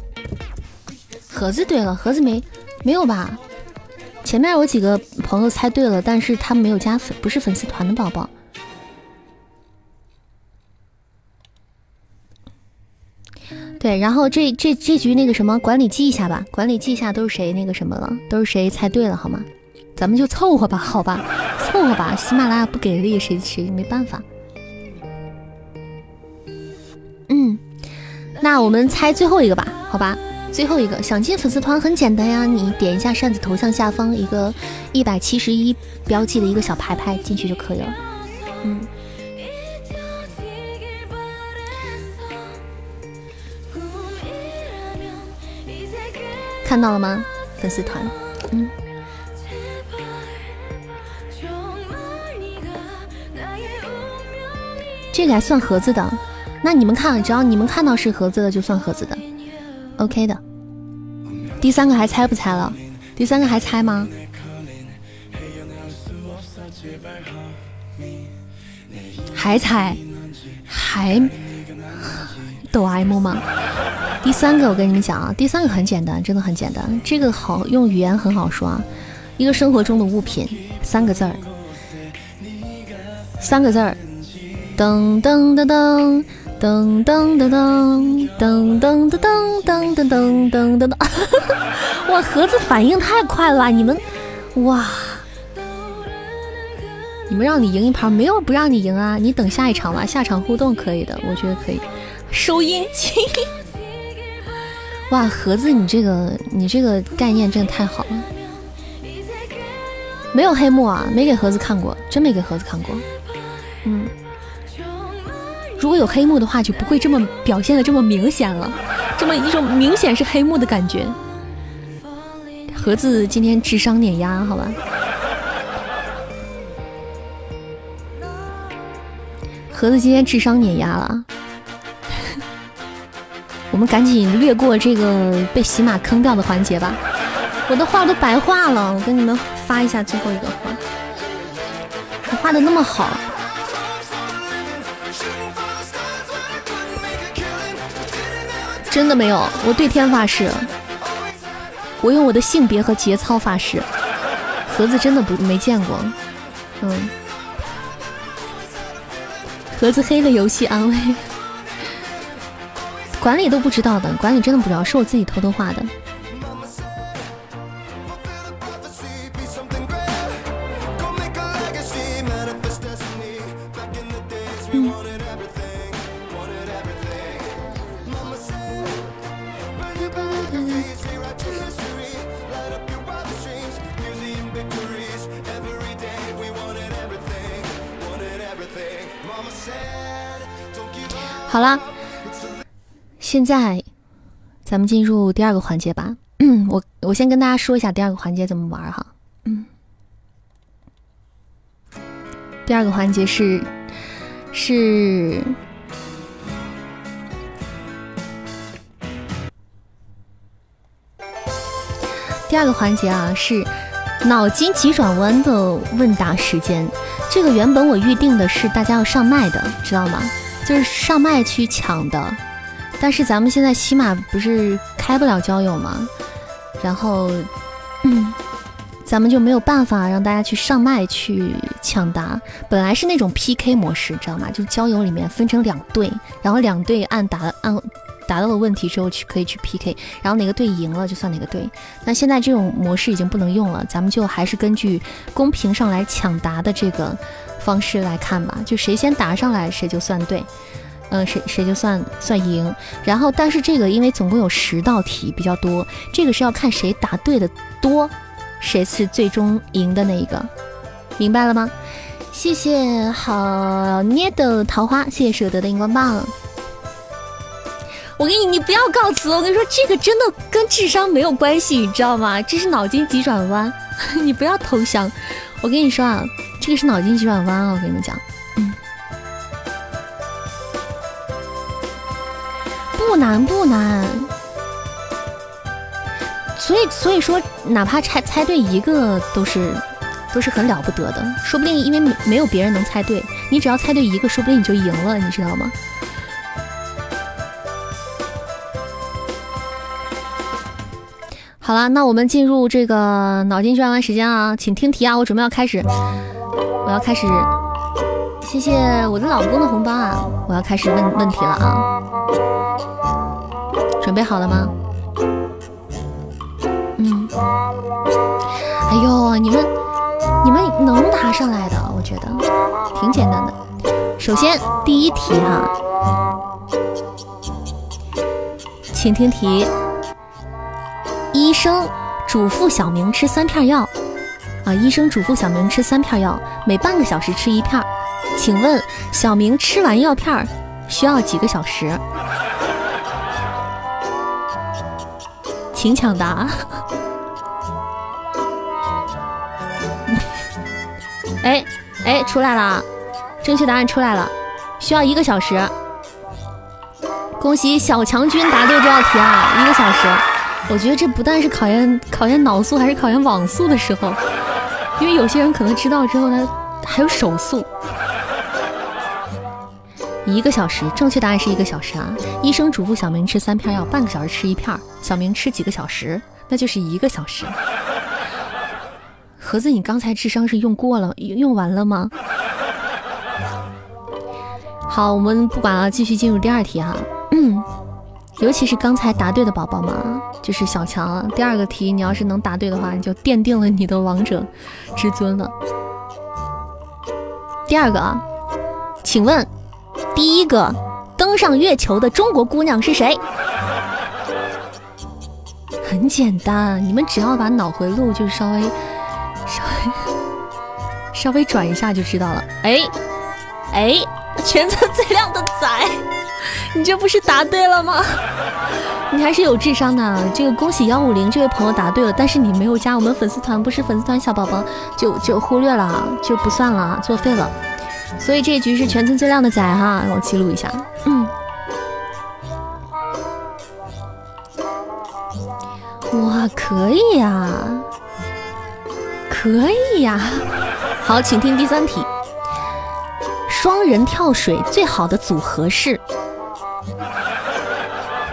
<coughs> 盒子对了，盒子没没有吧？前面有几个朋友猜对了，但是他们没有加粉，不是粉丝团的宝宝。对，然后这这这局那个什么管理记一下吧，管理记一下都是谁那个什么了，都是谁猜对了好吗？咱们就凑合吧，好吧，凑合吧。喜马拉雅不给力，谁谁没办法。嗯，那我们猜最后一个吧，好吧。最后一个想进粉丝团很简单呀，你点一下扇子头像下方一个一百七十一标记的一个小牌牌进去就可以了。看到了吗？粉丝团，嗯，这个还算盒子的。那你们看，只要你们看到是盒子的，就算盒子的。OK 的，第三个还猜不猜了？第三个还猜吗？还猜？还哆啦 A 梦吗？第三个我跟你们讲啊，第三个很简单，真的很简单，这个好用语言很好说啊，一个生活中的物品，三个字儿，三个字儿，噔噔噔噔。噔噔噔噔噔噔噔噔噔噔噔噔噔！<laughs> 哇，盒子反应太快了，你们哇！你们让你赢一盘，没有不让你赢啊！你等下一场吧，下场互动可以的，我觉得可以。收音机，<laughs> 哇，盒子，你这个你这个概念真的太好了。没有黑幕啊，没给盒子看过，真没给盒子看过。嗯。如果有黑幕的话，就不会这么表现的这么明显了，这么一种明显是黑幕的感觉。盒子今天智商碾压，好吧？盒子今天智商碾压了，我们赶紧略过这个被喜马坑掉的环节吧。我的画都白画了，我跟你们发一下最后一个画，我画的那么好。真的没有，我对天发誓，我用我的性别和节操发誓，盒子真的不没见过，嗯，盒子黑了游戏安慰，管理都不知道的，管理真的不知道，是我自己偷偷画的。现在咱们进入第二个环节吧。<clears throat> 我我先跟大家说一下第二个环节怎么玩哈。嗯，第二个环节是是第二个环节啊，是脑筋急转弯的问答时间。这个原本我预定的是大家要上麦的，知道吗？就是上麦去抢的，但是咱们现在起码不是开不了交友吗？然后，嗯，咱们就没有办法让大家去上麦去抢答。本来是那种 PK 模式，知道吗？就交友里面分成两队，然后两队按答按答到了问题之后去可以去 PK，然后哪个队赢了就算哪个队。那现在这种模式已经不能用了，咱们就还是根据公屏上来抢答的这个。方式来看吧，就谁先答上来，谁就算对，嗯，谁谁就算算赢。然后，但是这个因为总共有十道题比较多，这个是要看谁答对的多，谁是最终赢的那一个，明白了吗？谢谢好捏的桃花，谢谢舍得的荧光棒。我给你，你不要告辞，我跟你说，这个真的跟智商没有关系，你知道吗？这是脑筋急转弯，<laughs> 你不要投降。我跟你说啊。这个是脑筋急转弯啊！我跟你们讲，嗯，不难不难，所以所以说，哪怕猜猜对一个都是都是很了不得的，说不定因为没有别人能猜对，你只要猜对一个，说不定你就赢了，你知道吗？好了，那我们进入这个脑筋急转弯时间啊，请听题啊！我准备要开始。我要开始，谢谢我的老公的红包啊！我要开始问问题了啊！准备好了吗？嗯。哎呦，你们你们能答上来的，我觉得挺简单的。首先第一题哈，请听题：医生嘱咐小明吃三片药。啊！医生嘱咐小明吃三片药，每半个小时吃一片。请问小明吃完药片需要几个小时？请抢答。<laughs> 哎哎，出来了，正确答案出来了，需要一个小时。恭喜小强军答对这道题啊！一个小时，我觉得这不但是考验考验脑速，还是考验网速的时候。因为有些人可能知道之后，他还有手速。一个小时，正确答案是一个小时啊！医生嘱咐小明吃三片药，半个小时吃一片。小明吃几个小时？那就是一个小时。盒子，你刚才智商是用过了，用完了吗？好，我们不管了，继续进入第二题哈。嗯，<clears throat> 尤其是刚才答对的宝宝们，就是小强。第二个题，你要是能答对的话，你就奠定了你的王者之尊了。第二个啊，请问。第一个登上月球的中国姑娘是谁？很简单，你们只要把脑回路就稍微、<laughs> 稍微、稍微转一下就知道了。哎，哎，全村最靓的仔，你这不是答对了吗？你还是有智商的。这个恭喜幺五零这位朋友答对了，但是你没有加我们粉丝团，不是粉丝团小宝宝就就忽略了，就不算了，作废了。所以这局是全村最靓的仔哈，让我记录一下。嗯，哇，可以呀，可以呀。好，请听第三题：双人跳水最好的组合是？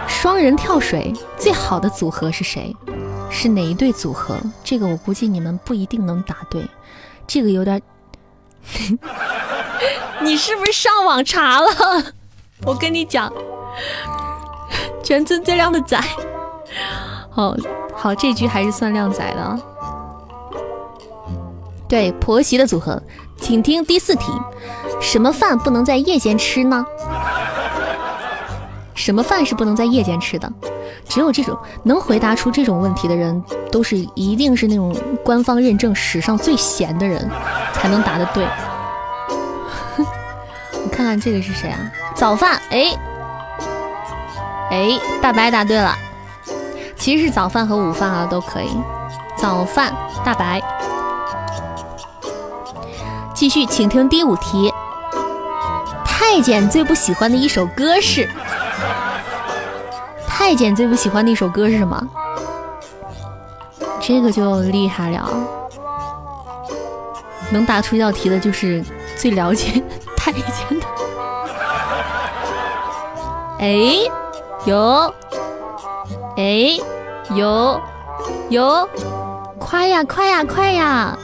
双人跳水最好的组合是谁？是哪一对组合？这个我估计你们不一定能答对，这个有点。<laughs> 你是不是上网查了？我跟你讲，全村最靓的仔。好好，这局还是算靓仔的。对，婆媳的组合，请听第四题：什么饭不能在夜间吃呢？什么饭是不能在夜间吃的？只有这种能回答出这种问题的人，都是一定是那种官方认证史上最闲的人，才能答得对。<laughs> 看看这个是谁啊？早饭，哎，哎，大白答对了，其实是早饭和午饭啊都可以。早饭，大白。继续，请听第五题。太监最不喜欢的一首歌是？太监最不喜欢的一首歌是什么？这个就厉害了，能答出这道题的就是最了解。太监的，<laughs> 哎，有，哎，有，有，快呀，快呀，快呀，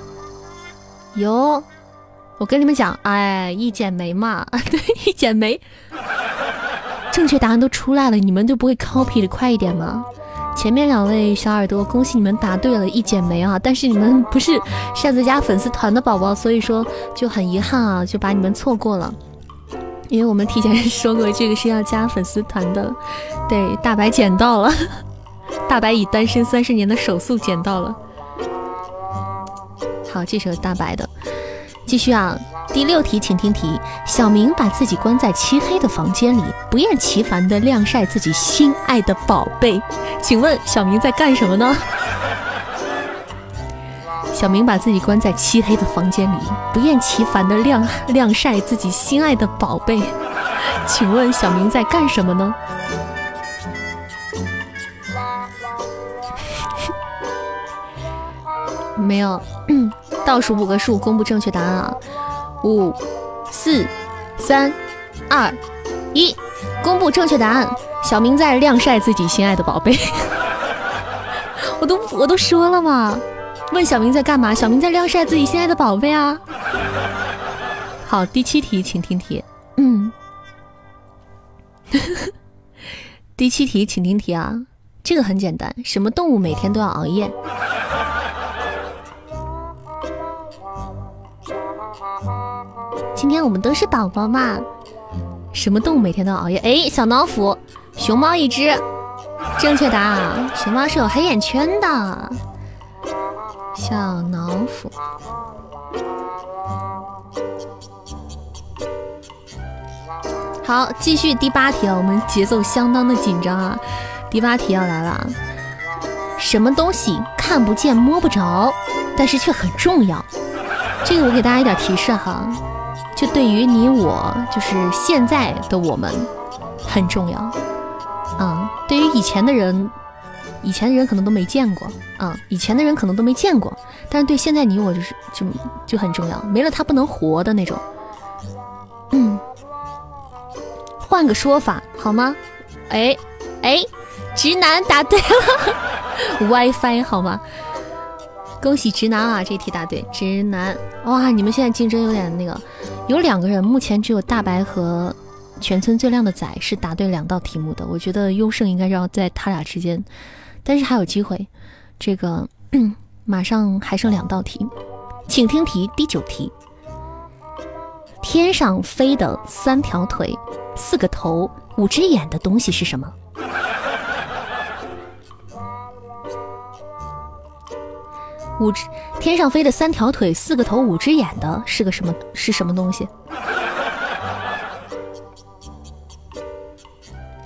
有，我跟你们讲，哎，一剪梅嘛，<laughs> 对，一剪梅，正确答案都出来了，你们就不会 copy 的快一点吗？前面两位小耳朵，恭喜你们答对了，一剪梅啊！但是你们不是扇子家粉丝团的宝宝，所以说就很遗憾啊，就把你们错过了。因为我们提前说过，这个是要加粉丝团的。对，大白捡到了，<laughs> 大白以单身三十年的手速捡到了。好，这首大白的，继续啊。第六题，请听题：小明把自己关在漆黑的房间里，不厌其烦地晾晒自己心爱的宝贝。请问小明在干什么呢？<laughs> 小明把自己关在漆黑的房间里，不厌其烦地晾晾晒自己心爱的宝贝。请问小明在干什么呢？<laughs> 没有，倒数五个数，公布正确答案啊！五、四、三、二、一，公布正确答案。小明在晾晒自己心爱的宝贝。<laughs> 我都我都说了嘛，问小明在干嘛？小明在晾晒自己心爱的宝贝啊。好，第七题，请听题。嗯，<laughs> 第七题，请听题啊。这个很简单，什么动物每天都要熬夜？今天我们都是宝宝嘛？什么动物每天都熬夜？哎，小老虎，熊猫一只，正确答案。熊猫是有黑眼圈的。小老虎。好，继续第八题啊，我们节奏相当的紧张啊。第八题要来了，什么东西看不见摸不着，但是却很重要？这个我给大家一点提示哈。就对于你我，就是现在的我们很重要，啊，对于以前的人，以前的人可能都没见过，啊，以前的人可能都没见过，但是对现在你我就是就就很重要，没了他不能活的那种，嗯，换个说法好吗？哎哎，直男答对了，<laughs> WiFi 好吗？恭喜直男啊，这题答对，直男哇！你们现在竞争有点那个，有两个人，目前只有大白和全村最靓的仔是答对两道题目的，我觉得优胜应该要在他俩之间，但是还有机会，这个 <clears throat> 马上还剩两道题，请听题第九题：天上飞的三条腿、四个头、五只眼的东西是什么？五只天上飞的三条腿、四个头、五只眼的是个什么？是什么东西？<laughs>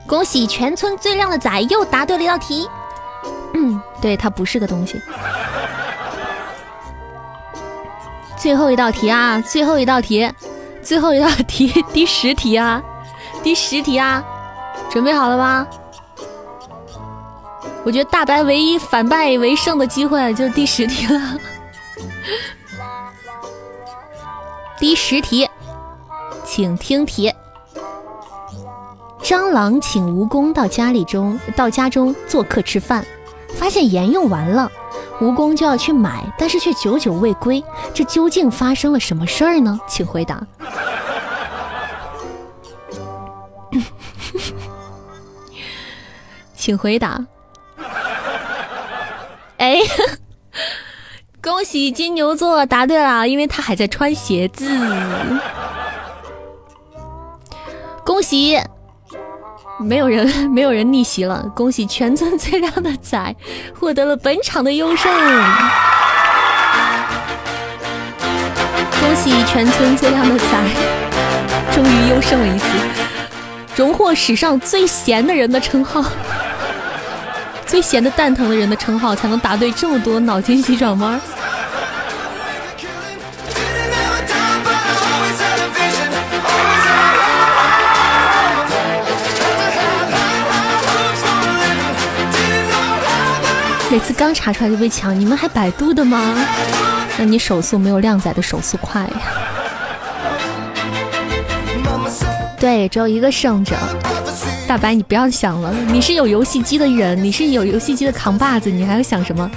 恭喜全村最靓的仔又答对了一道题。嗯，对，它不是个东西。最后一道题啊，最后一道题，最后一道题，第十题啊，第十题啊，准备好了吗？我觉得大白唯一反败为胜的机会就是第十题了。<laughs> 第十题，请听题：蟑螂请蜈蚣到家里中到家中做客吃饭，发现盐用完了，蜈蚣就要去买，但是却久久未归，这究竟发生了什么事儿呢？请回答。<laughs> 请回答。哎，<laughs> 恭喜金牛座答对了，因为他还在穿鞋子。恭喜，没有人 <laughs> 没有人逆袭了。恭喜全村最靓的仔获得了本场的优胜。恭喜全村最靓的仔终于优胜了一次，荣获史上最闲的人的称号。最闲的蛋疼的人的称号，才能答对这么多脑筋急转弯。每次刚查出来就被抢，你们还百度的吗？那你手速没有靓仔的手速快呀。对，只有一个胜者。大白，你不要想了，你是有游戏机的人，你是有游戏机的扛把子，你还要想什么？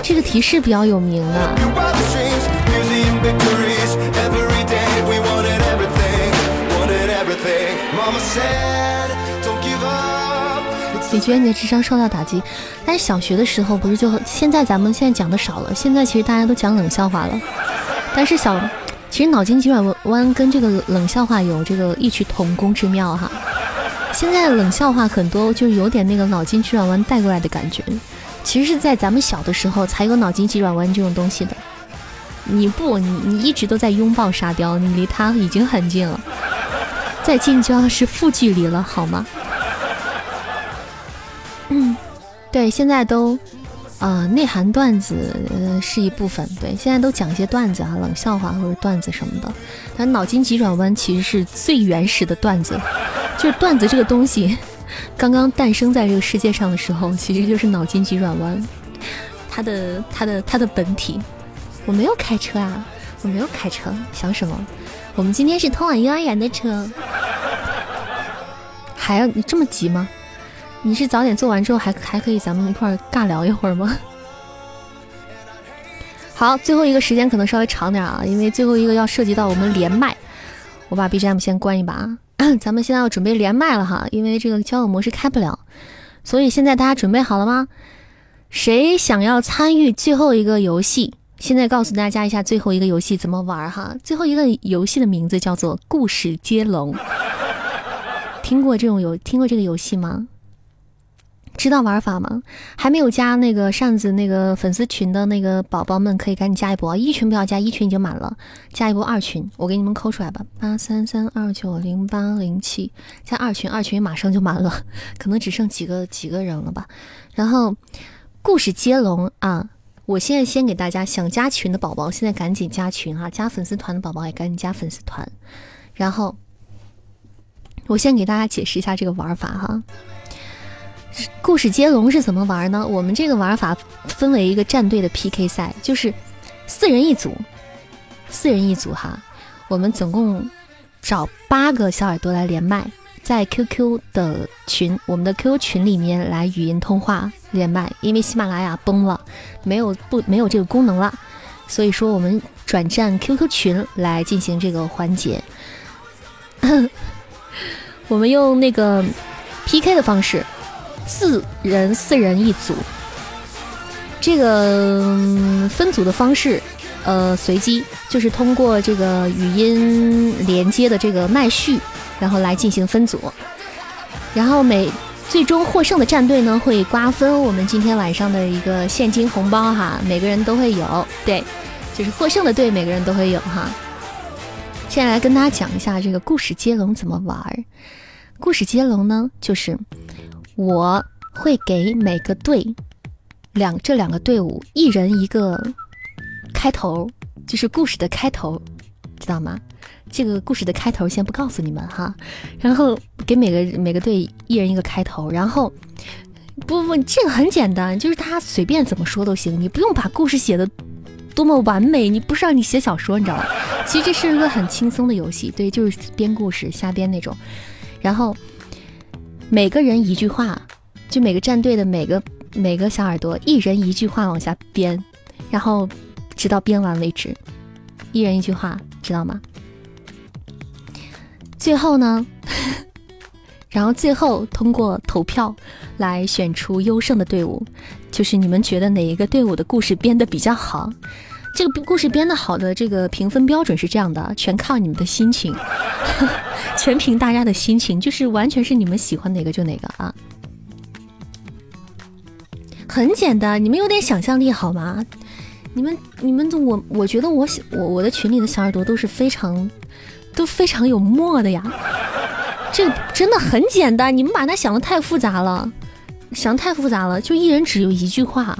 这个提示比较有名啊。你觉得你的智商受到打击？但是小学的时候不是就现在咱们现在讲的少了，现在其实大家都讲冷笑话了。但是小，其实脑筋急转弯跟这个冷笑话有这个异曲同工之妙哈。现在冷笑话很多就有点那个脑筋急转弯带过来的感觉，其实是在咱们小的时候才有脑筋急转弯这种东西的。你不，你你一直都在拥抱沙雕，你离他已经很近了，再近就要是负距离了，好吗？嗯，对，现在都。啊，内涵段子呃是一部分，对，现在都讲一些段子啊，冷笑话或者段子什么的。但脑筋急转弯其实是最原始的段子，就是段子这个东西刚刚诞生在这个世界上的时候，其实就是脑筋急转弯，它的它的它的本体。我没有开车啊，我没有开车，想什么？我们今天是通往幼儿园的车，<laughs> 还要你这么急吗？你是早点做完之后还还可以咱们一块儿尬聊一会儿吗？<laughs> 好，最后一个时间可能稍微长点啊，因为最后一个要涉及到我们连麦，我把 BGM 先关一把，<coughs> 咱们现在要准备连麦了哈，因为这个交友模式开不了，所以现在大家准备好了吗？谁想要参与最后一个游戏？现在告诉大家一下最后一个游戏怎么玩哈，最后一个游戏的名字叫做故事接龙，听过这种游听过这个游戏吗？知道玩法吗？还没有加那个扇子那个粉丝群的那个宝宝们，可以赶紧加一波。一群不要加，一群已经满了，加一波二群，我给你们扣出来吧。八三三二九零八零七，加二群，二群马上就满了，<laughs> 可能只剩几个几个人了吧。然后故事接龙啊，我现在先给大家想加群的宝宝，现在赶紧加群啊！加粉丝团的宝宝也赶紧加粉丝团。然后我先给大家解释一下这个玩法哈。故事接龙是怎么玩呢？我们这个玩法分为一个战队的 PK 赛，就是四人一组，四人一组哈。我们总共找八个小耳朵来连麦，在 QQ 的群，我们的 QQ 群里面来语音通话连麦。因为喜马拉雅崩了，没有不没有这个功能了，所以说我们转战 QQ 群来进行这个环节。<coughs> 我们用那个 PK 的方式，四人四人一组。这个分组的方式，呃，随机，就是通过这个语音连接的这个麦序，然后来进行分组。然后每最终获胜的战队呢，会瓜分我们今天晚上的一个现金红包哈，每个人都会有。对，就是获胜的队每个人都会有哈。现在来跟大家讲一下这个故事接龙怎么玩儿。故事接龙呢，就是我会给每个队。两这两个队伍，一人一个开头，就是故事的开头，知道吗？这个故事的开头先不告诉你们哈，然后给每个每个队一人一个开头，然后不不，这个很简单，就是他随便怎么说都行，你不用把故事写的多么完美，你不是让你写小说，你知道吗？其实这是一个很轻松的游戏，对，就是编故事瞎编那种，然后每个人一句话，就每个战队的每个。每个小耳朵一人一句话往下编，然后直到编完为止，一人一句话，知道吗？最后呢，<laughs> 然后最后通过投票来选出优胜的队伍，就是你们觉得哪一个队伍的故事编的比较好？这个故事编的好的这个评分标准是这样的，全靠你们的心情，<laughs> 全凭大家的心情，就是完全是你们喜欢哪个就哪个啊。很简单，你们有点想象力好吗？你们、你们，我我觉得我我我的群里的小耳朵都是非常都非常有墨的呀。这真的很简单，你们把它想的太复杂了，想太复杂了。就一人只有一句话，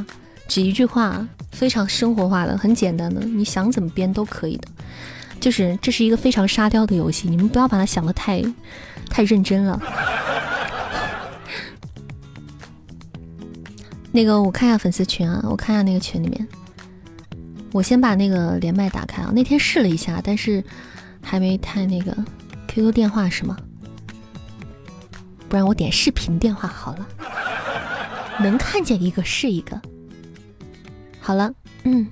只一句话，非常生活化的，很简单的，你想怎么编都可以的。就是这是一个非常沙雕的游戏，你们不要把它想的太太认真了。<laughs> 那个，我看一下粉丝群啊，我看一下那个群里面。我先把那个连麦打开啊。那天试了一下，但是还没太那个。QQ 电话是吗？不然我点视频电话好了。能看见一个是一个。好了，嗯，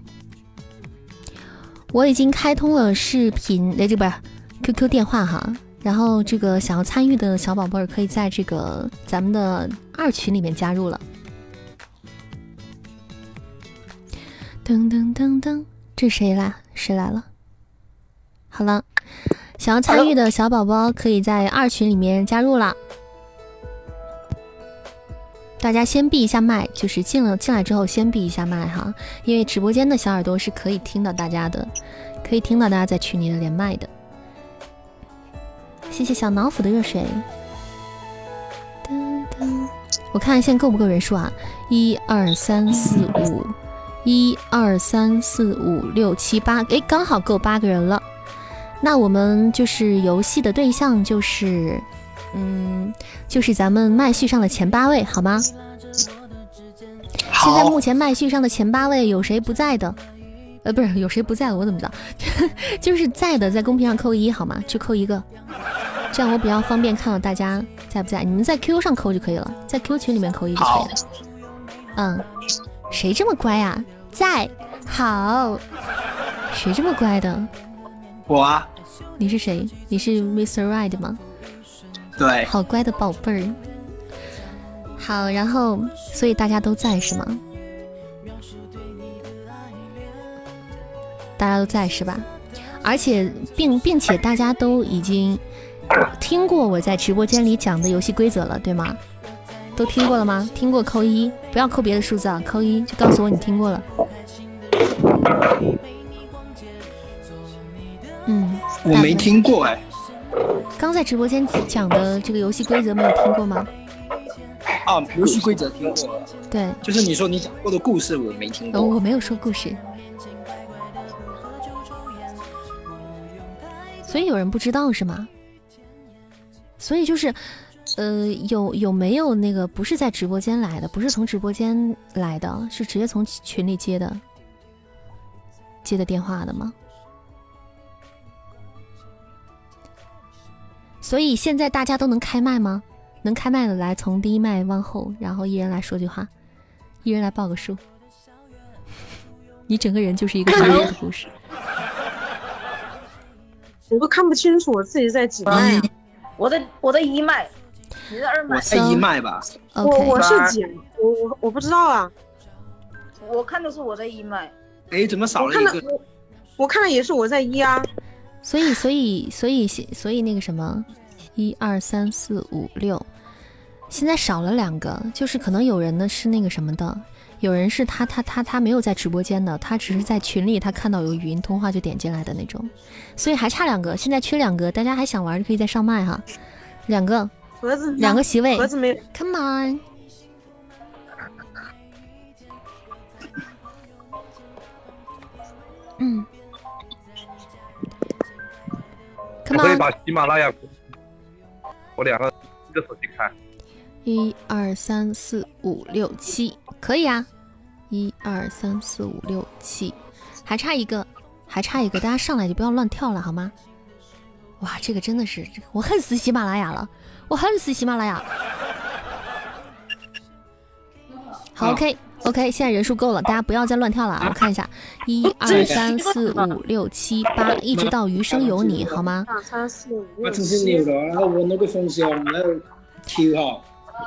我已经开通了视频，哎，这不是 QQ 电话哈。然后这个想要参与的小宝贝儿可以在这个咱们的二群里面加入了。噔噔噔噔，这谁来？谁来了？好了，想要参与的小宝宝可以在二群里面加入了。大家先闭一下麦，就是进了进来之后先闭一下麦哈，因为直播间的小耳朵是可以听到大家的，可以听到大家在群里的连麦的。谢谢小脑斧的热水。噔噔，我看现在够不够人数啊？一二三四五。一二三四五六七八，哎，刚好够八个人了。那我们就是游戏的对象，就是，嗯，就是咱们麦序上的前八位，好吗？现在目前麦序上的前八位有谁不在的？呃，不是，有谁不在的？我怎么知道？<laughs> 就是在的，在公屏上扣一，好吗？就扣一个，这样我比较方便看到大家在不在。你们在 QQ 上扣就可以了，在 QQ 群里面扣一就可以了。嗯，谁这么乖呀？在好，谁这么乖的？我啊。你是谁？你是 Mr. Right 吗？对。好乖的宝贝儿。好，然后所以大家都在是吗？大家都在是吧？而且并并且大家都已经听过我在直播间里讲的游戏规则了，对吗？都听过了吗？听过扣一，不要扣别的数字啊，扣一就告诉我你听过了。嗯，我没听过哎。刚在直播间讲的这个游戏规则没有听过吗？啊，游戏规则听过。对，就是你说你讲过的故事我没听过。我没有说故事，所以有人不知道是吗？所以就是。呃，有有没有那个不是在直播间来的，不是从直播间来的，是直接从群里接的？接的电话的吗？所以现在大家都能开麦吗？能开麦的来，从第一麦往后，然后一人来说句话，一人来报个数。你整个人就是一个小的故事。<laughs> 我都看不清楚我自己在几麦啊？我在我在一麦，你在二麦。我在一麦吧。我我是几？我我我不知道啊。我看的是我在一麦。哎，怎么少了一个？我我看的也是我在一啊。所以所以所以所以那个什么，一二三四五六，现在少了两个，就是可能有人呢是那个什么的。有人是他他他他没有在直播间的，他只是在群里，他看到有语音通话就点进来的那种，所以还差两个，现在缺两个，大家还想玩就可以再上麦哈，两个盒子两个席位盒子没，Come on，<laughs> 嗯可以把喜马拉雅，我两个一个手机开，一二三四五六七。可以啊，一二三四五六七，还差一个，还差一个，大家上来就不要乱跳了，好吗？哇，这个真的是，我恨死喜马拉雅了，我恨死喜马拉雅。好，OK，OK，现在人数够了，大家不要再乱跳了啊！我看一下，一二三四五六七八，一直到余生有你，好吗？二三四五六七。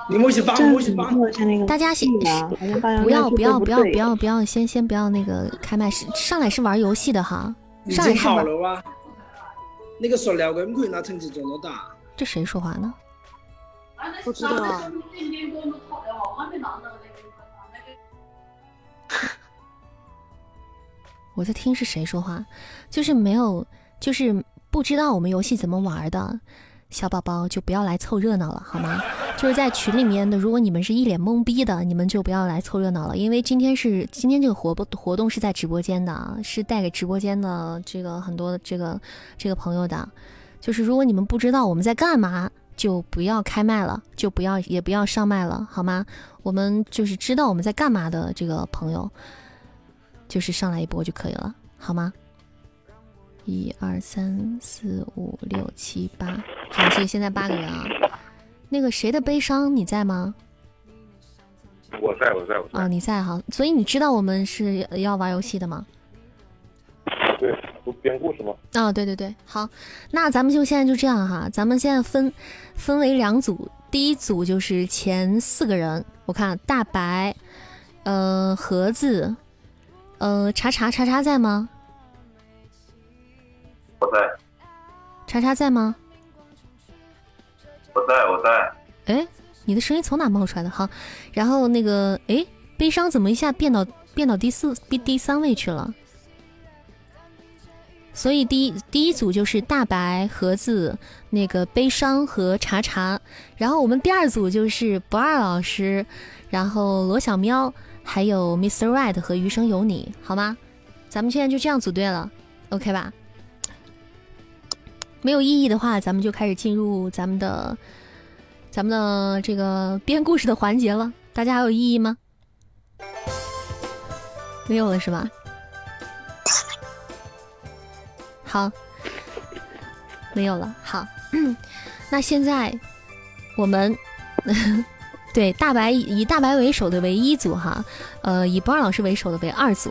你们去帮，我去帮。大家先不要不要不要不要不要，先先不要那个开麦，是上来是玩游戏的哈。上来好了哇。那个塑料根可以拿成绩这么大。这谁说话呢？不知道。我在听是谁说话，就是没有，就是不知道我们游戏怎么玩的。小宝宝就不要来凑热闹了，好吗？就是在群里面的，如果你们是一脸懵逼的，你们就不要来凑热闹了，因为今天是今天这个活活动是在直播间的啊，是带给直播间的这个很多这个这个朋友的。就是如果你们不知道我们在干嘛，就不要开麦了，就不要也不要上麦了，好吗？我们就是知道我们在干嘛的这个朋友，就是上来一波就可以了，好吗？一二三四五六七八，好，所以现在八个人啊。那个谁的悲伤你在吗？我在，我在，我在。哦，你在哈，所以你知道我们是要玩游戏的吗？对，不编故事吗？啊，对对对，好，那咱们就现在就这样哈，咱们现在分分为两组，第一组就是前四个人，我看大白，呃，盒子，呃，查查查查在吗？我在，查查在吗？我在，我在。哎，你的声音从哪冒出来的？好，然后那个，哎，悲伤怎么一下变到变到第四、第第三位去了？所以第一第一组就是大白、盒子、那个悲伤和查查，然后我们第二组就是不二老师，然后罗小喵，还有 Mr. Right 和余生有你，好吗？咱们现在就这样组队了，OK 吧？没有意义的话，咱们就开始进入咱们的咱们的这个编故事的环节了。大家还有异议吗？没有了是吧？好，没有了。好，<clears throat> 那现在我们对大白以大白为首的为一组哈，呃，以博二老师为首的为二组。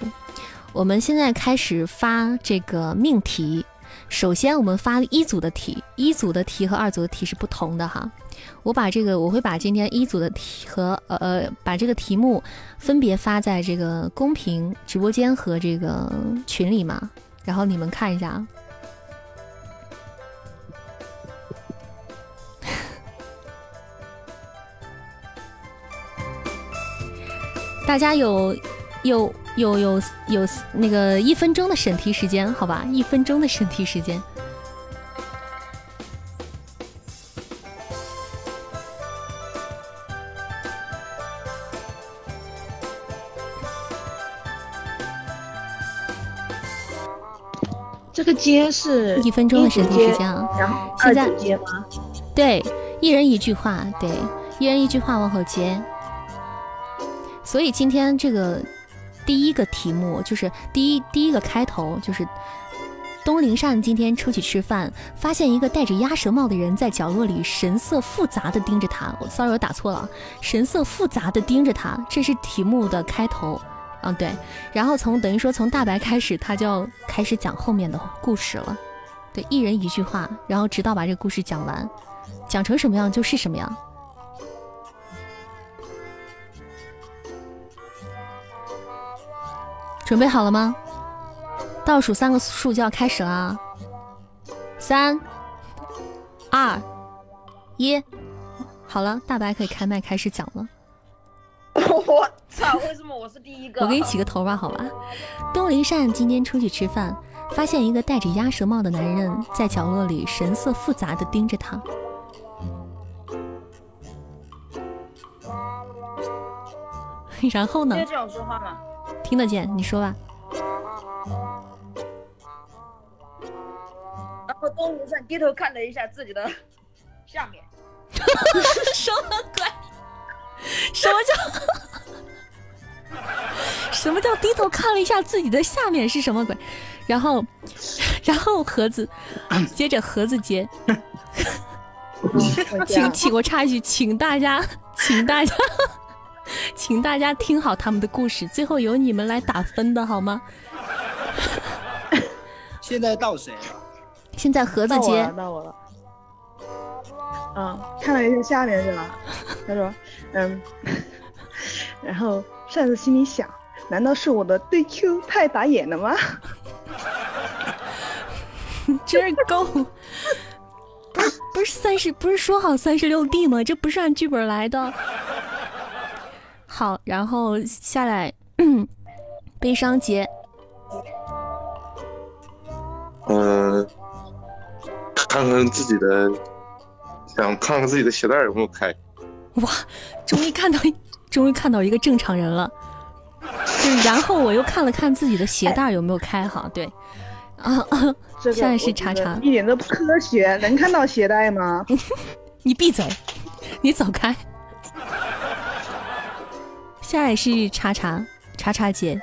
我们现在开始发这个命题。首先，我们发一组的题，一组的题和二组的题是不同的哈。我把这个，我会把今天一组的题和呃呃，把这个题目分别发在这个公屏直播间和这个群里嘛，然后你们看一下大家有有。有有有那个一分钟的审题时间，好吧，一分钟的审题时间。这个接是一分钟的审题时间啊，然后现在？对，一人一句话，对，一人一句话往后接。所以今天这个。第一个题目就是第一第一个开头就是。东林善今天出去吃饭，发现一个戴着鸭舌帽的人在角落里神色复杂的盯着他。我 sorry，我打错了，神色复杂的盯着他，这是题目的开头。嗯，对。然后从等于说从大白开始，他就要开始讲后面的故事了。对，一人一句话，然后直到把这个故事讲完，讲成什么样就是什么样。准备好了吗？倒数三个数就要开始了，三、二、一，好了，大白可以开麦开始讲了。<laughs> 我操！为什么我是第一个？我给你起个头吧，好吧。东林善今天出去吃饭，发现一个戴着鸭舌帽的男人在角落里神色复杂的盯着他。然后呢？听得见我说话吗？听得见，你说吧。然后东林善低头看了一下自己的下面，<laughs> 什么鬼？什么叫 <laughs> 什么叫低头看了一下自己的下面是什么鬼？然后，然后盒子，接着盒子接，<laughs> 请请我插一句，请大家，请大家，<laughs> 请大家听好他们的故事，最后由你们来打分的好吗？<laughs> 现在到谁了？现在盒子接，到我了。嗯，看了一下下面是吧？<laughs> 他说，嗯，然后扇子心里想，难道是我的对 Q 太打眼了吗？真是够！不是不是三十，不是说好三十六 D 吗？这不是按剧本来的。好，然后下来，悲伤节。嗯。看看自己的，想看看自己的鞋带有没有开。哇，终于看到，终于看到一个正常人了。就是然后我又看了看自己的鞋带有没有开哈，对，啊啊，现在是查查，一点都不科学，能看到鞋带吗？<laughs> 你闭嘴，你走开。现在是查查查查姐。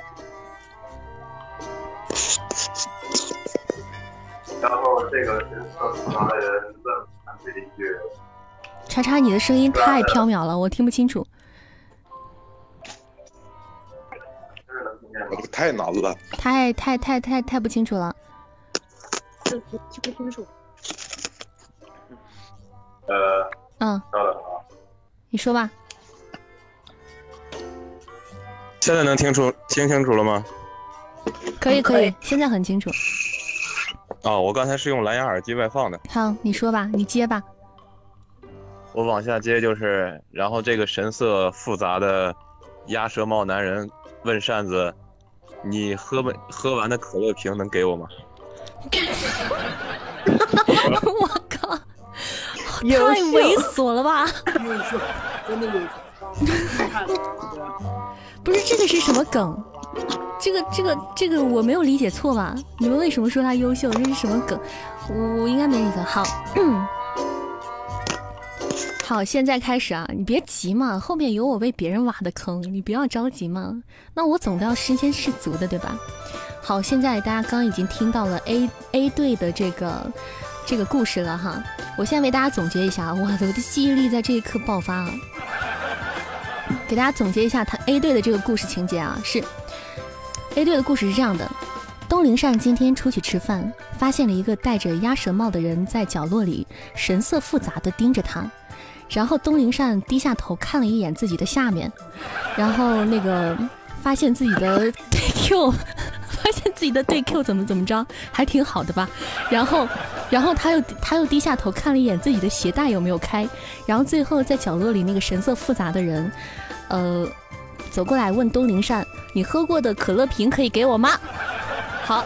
然后这个是测出来的人问这一句。查查，你的声音太飘渺了，我听不清楚。太难了。太太太太太不清楚了。听不清楚。呃。嗯。稍等啊。你说吧。现在能听出听清楚了吗？可以可以，现在很清楚。哦，我刚才是用蓝牙耳机外放的。好，你说吧，你接吧。我往下接就是，然后这个神色复杂的鸭舌帽男人问扇子：“你喝没喝完的可乐瓶能给我吗？”我靠，太猥琐了吧！真的有 <laughs> 不是这个是什么梗？这个这个这个我没有理解错吧？你们为什么说他优秀？这是什么梗？我应该没理解。好，<clears throat> 好，现在开始啊！你别急嘛，后面有我为别人挖的坑，你不要着急嘛。那我总得要身先士卒的，对吧？好，现在大家刚刚已经听到了 A A 队的这个这个故事了哈。我现在为大家总结一下，我的我的记忆力在这一刻爆发了。给大家总结一下他 A 队的这个故事情节啊，是。A 队的故事是这样的：东林善今天出去吃饭，发现了一个戴着鸭舌帽的人在角落里神色复杂的盯着他。然后东林善低下头看了一眼自己的下面，然后那个发现自己的 <laughs> 对 Q，发现自己的对 Q 怎么怎么着，还挺好的吧。然后，然后他又他又低下头看了一眼自己的鞋带有没有开。然后最后在角落里那个神色复杂的人，呃。走过来问东林善：“你喝过的可乐瓶可以给我吗？”好，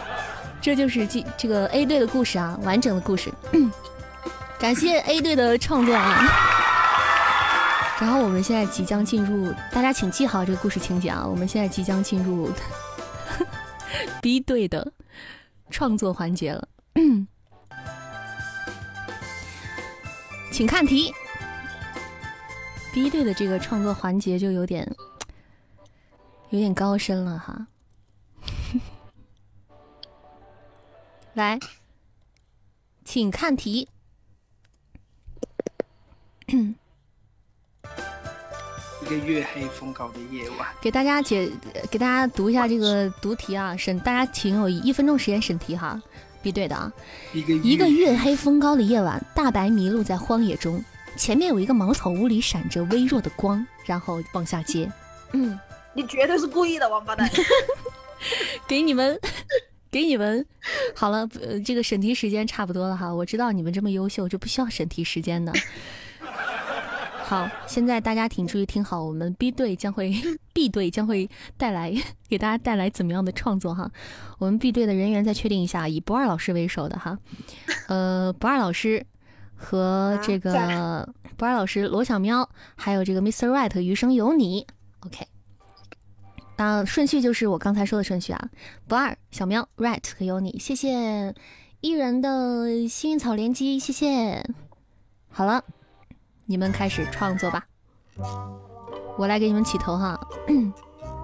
这就是这这个 A 队的故事啊，完整的故事。<clears throat> 感谢 A 队的创作啊。然后我们现在即将进入，大家请记好这个故事情节啊。我们现在即将进入 <laughs> B 队的创作环节了。<clears throat> 请看题。B 队的这个创作环节就有点。有点高深了哈。<laughs> 来，请看题。<clears throat> 一个月黑风高的夜晚，给大家解，给大家读一下这个读题啊，审大家请有一分钟时间审题哈，必对的啊。一个一个月黑风高的夜晚，大白迷路在荒野中，前面有一个茅草屋里闪着微弱的光，然后往下接。嗯，你绝对是故意的，王八蛋！<laughs> 给你们，给你们，好了，呃，这个审题时间差不多了哈。我知道你们这么优秀，就不需要审题时间的。好，现在大家请注意听好，我们 B 队将会 <laughs> B 队将会带来 <laughs> 给大家带来怎么样的创作哈？我们 B 队的人员再确定一下，以不二老师为首的哈，呃，不二老师和这个不二老师罗小喵，还有这个 Mr. Right 余生有你，OK。那，顺序就是我刚才说的顺序啊，不二小喵 Right 和有你，谢谢艺人的幸运草连击，谢谢。好了。你们开始创作吧，我来给你们起头哈。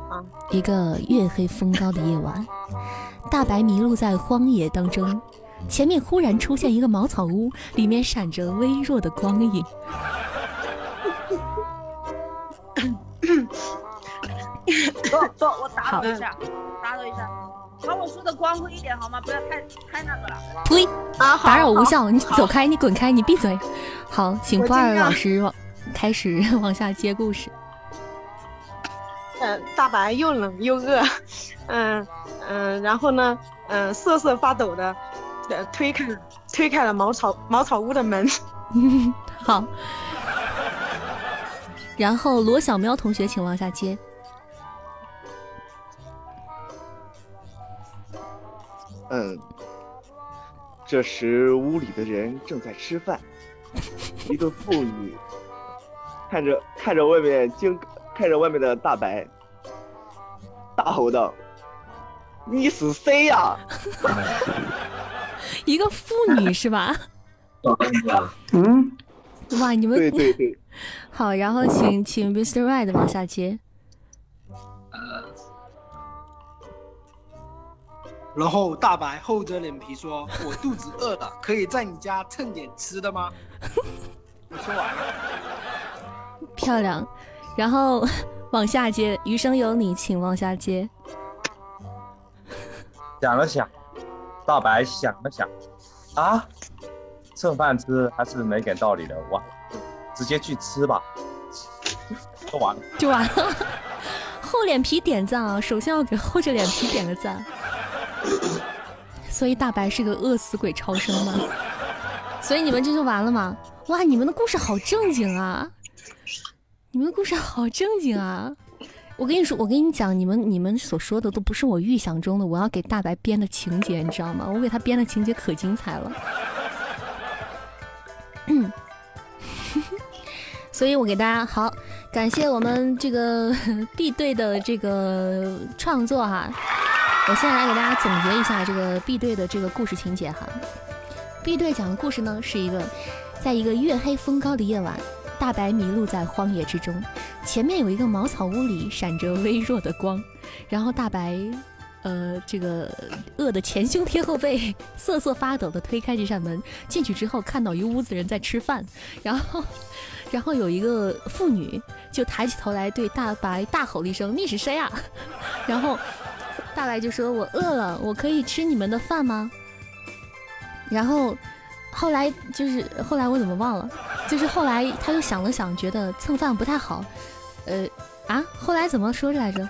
啊，一个月黑风高的夜晚，大白迷路在荒野当中，前面忽然出现一个茅草屋，里面闪着微弱的光影。不不，我打扰一下，打扰一下，把我说的光辉一点好吗？不要太太那个了。呸！啊，打扰无效，你走开，你滚开，你闭嘴。好，请不二老师往开始往下接故事。嗯，大白又冷又饿，<laughs> 嗯嗯，然后呢，嗯，瑟瑟发抖的，呃，推开推开了茅草茅草屋的门。<laughs> 好，然后罗小喵同学，请往下接。嗯，这时屋里的人正在吃饭。一个妇女看着看着外面惊看着外面的大白，大吼道：“你是谁呀？”一个妇女是吧？<laughs> 嗯，哇，你们对对对，好，然后请请 Mr. Red 往下接。然后大白厚着脸皮说：“我肚子饿了，可以在你家蹭点吃的吗？”我说完了。漂亮，然后往下接，余生有你，请往下接。想了想，大白想了想，啊，蹭饭吃还是没点道理的，我，直接去吃吧，说完了就完了。<laughs> 厚脸皮点赞啊！首先要给厚着脸皮点个赞。<laughs> 所以大白是个饿死鬼超生吗？所以你们这就完了吗？哇，你们的故事好正经啊！你们的故事好正经啊！我跟你说，我跟你讲，你们你们所说的都不是我预想中的，我要给大白编的情节，你知道吗？我给他编的情节可精彩了。<coughs> 所以我给大家好，感谢我们这个 <laughs> B 队的这个创作哈。我现在来给大家总结一下这个 B 队的这个故事情节哈。B 队讲的故事呢，是一个在一个月黑风高的夜晚，大白迷路在荒野之中，前面有一个茅草屋里闪着微弱的光，然后大白，呃，这个饿得前胸贴后背，瑟瑟发抖的推开这扇门，进去之后看到一屋子人在吃饭，然后，然后有一个妇女就抬起头来对大白大吼了一声：“你是谁啊？”然后。大白就说：“我饿了，我可以吃你们的饭吗？”然后后来就是后来我怎么忘了？就是后来他又想了想，觉得蹭饭不太好。呃啊，后来怎么说着来着？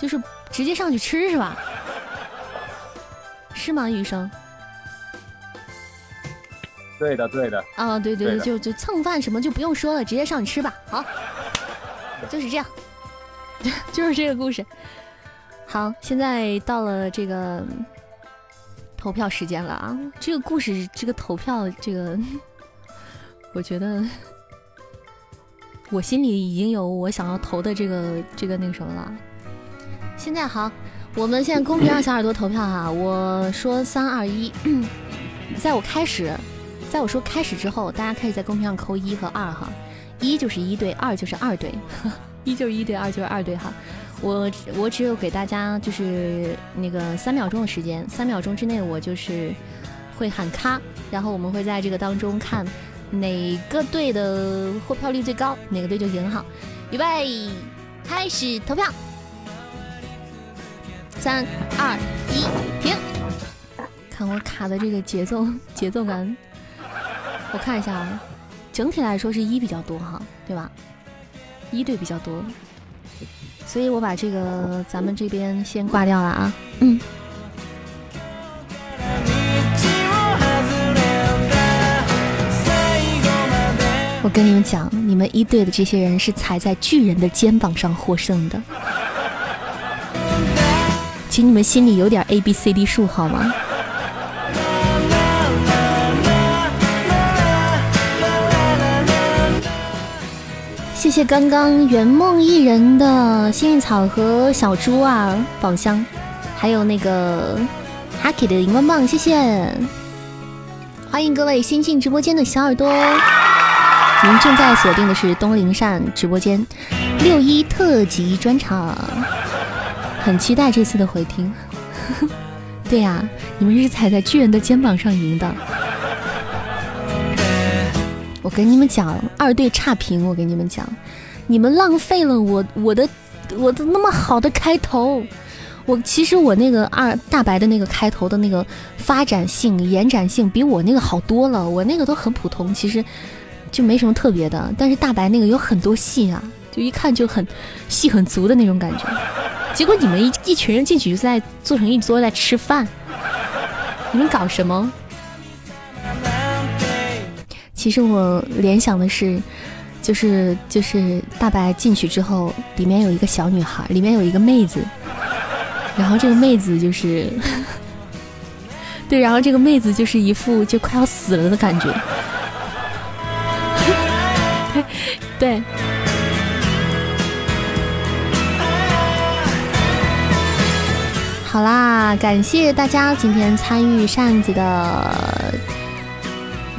就是直接上去吃是吧？是吗，余生？对的，对的。啊，对对对的就就蹭饭什么就不用说了，直接上去吃吧。好，就是这样，<laughs> 就是这个故事。好，现在到了这个投票时间了啊！这个故事，这个投票，这个，我觉得我心里已经有我想要投的这个这个那个什么了。现在好，我们现在公屏上小耳朵投票哈，我说三二一，<coughs> 在我开始，在我说开始之后，大家可以在公屏上扣一和二哈，一就是一队，二就是二队，<laughs> 一就是一队，二就是二队哈。我我只有给大家就是那个三秒钟的时间，三秒钟之内我就是会喊咔，然后我们会在这个当中看哪个队的获票率最高，哪个队就赢哈。预备，开始投票，三二一，停！看我卡的这个节奏节奏感，我看一下啊，整体来说是一比较多哈，对吧？一队比较多。所以我把这个咱们这边先挂掉了啊，嗯。我跟你们讲，你们一队的这些人是踩在巨人的肩膀上获胜的，请你们心里有点 A B C D 数好吗？谢谢刚刚圆梦一人的幸运草和小猪啊宝箱，还有那个哈 K 的荧光棒，谢谢！欢迎各位新进直播间的小耳朵，您正在锁定的是东林善直播间六一特辑专场，很期待这次的回听。<laughs> 对呀，你们是踩在巨人的肩膀上赢的。我跟你们讲，二队差评。我跟你们讲，你们浪费了我我的我的那么好的开头。我其实我那个二大白的那个开头的那个发展性、延展性比我那个好多了。我那个都很普通，其实就没什么特别的。但是大白那个有很多戏啊，就一看就很戏很足的那种感觉。结果你们一一群人进去就在做成一桌在吃饭，你们搞什么？其实我联想的是，就是就是大白进去之后，里面有一个小女孩，里面有一个妹子，然后这个妹子就是，<laughs> 对，然后这个妹子就是一副就快要死了的感觉，<laughs> 对。好啦，感谢大家今天参与扇子的。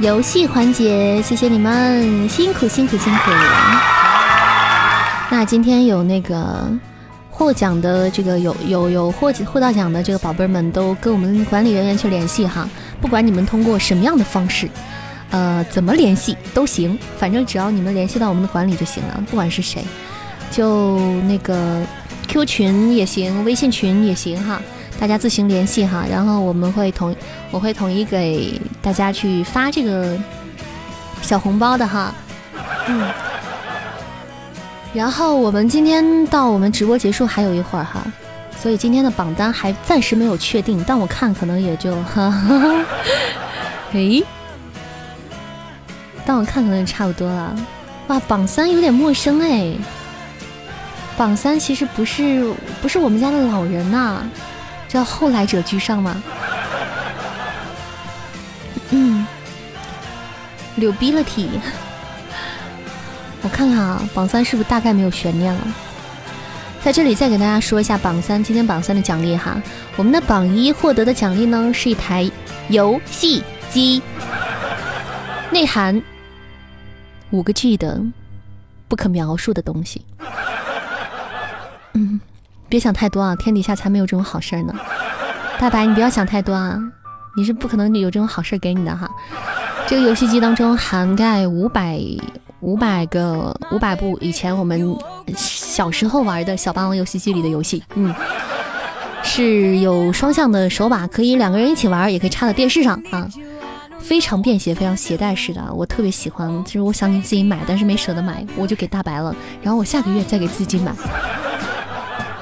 游戏环节，谢谢你们辛苦辛苦辛苦。那今天有那个获奖的这个有有有获获到奖的这个宝贝们，都跟我们管理人员去联系哈。不管你们通过什么样的方式，呃，怎么联系都行，反正只要你们联系到我们的管理就行了。不管是谁，就那个 Q 群也行，微信群也行哈。大家自行联系哈，然后我们会统，我会统一给大家去发这个小红包的哈。嗯。然后我们今天到我们直播结束还有一会儿哈，所以今天的榜单还暂时没有确定，但我看可能也就哈哈。<laughs> 诶，但我看可能也差不多了。哇，榜三有点陌生哎。榜三其实不是不是我们家的老人呐。叫后来者居上吗？嗯，柳逼了体。我看看啊，榜三是不是大概没有悬念了？在这里再给大家说一下榜三，今天榜三的奖励哈。我们的榜一获得的奖励呢，是一台游戏机，内含五个 G 的不可描述的东西。别想太多啊，天底下才没有这种好事呢。大白，你不要想太多啊，你是不可能有这种好事给你的哈。这个游戏机当中涵盖五百五百个五百部以前我们小时候玩的小霸王游戏机里的游戏，嗯，是有双向的手把，可以两个人一起玩，也可以插到电视上啊，非常便携，非常携带式的，我特别喜欢。就是我想给自己买，但是没舍得买，我就给大白了，然后我下个月再给自己买。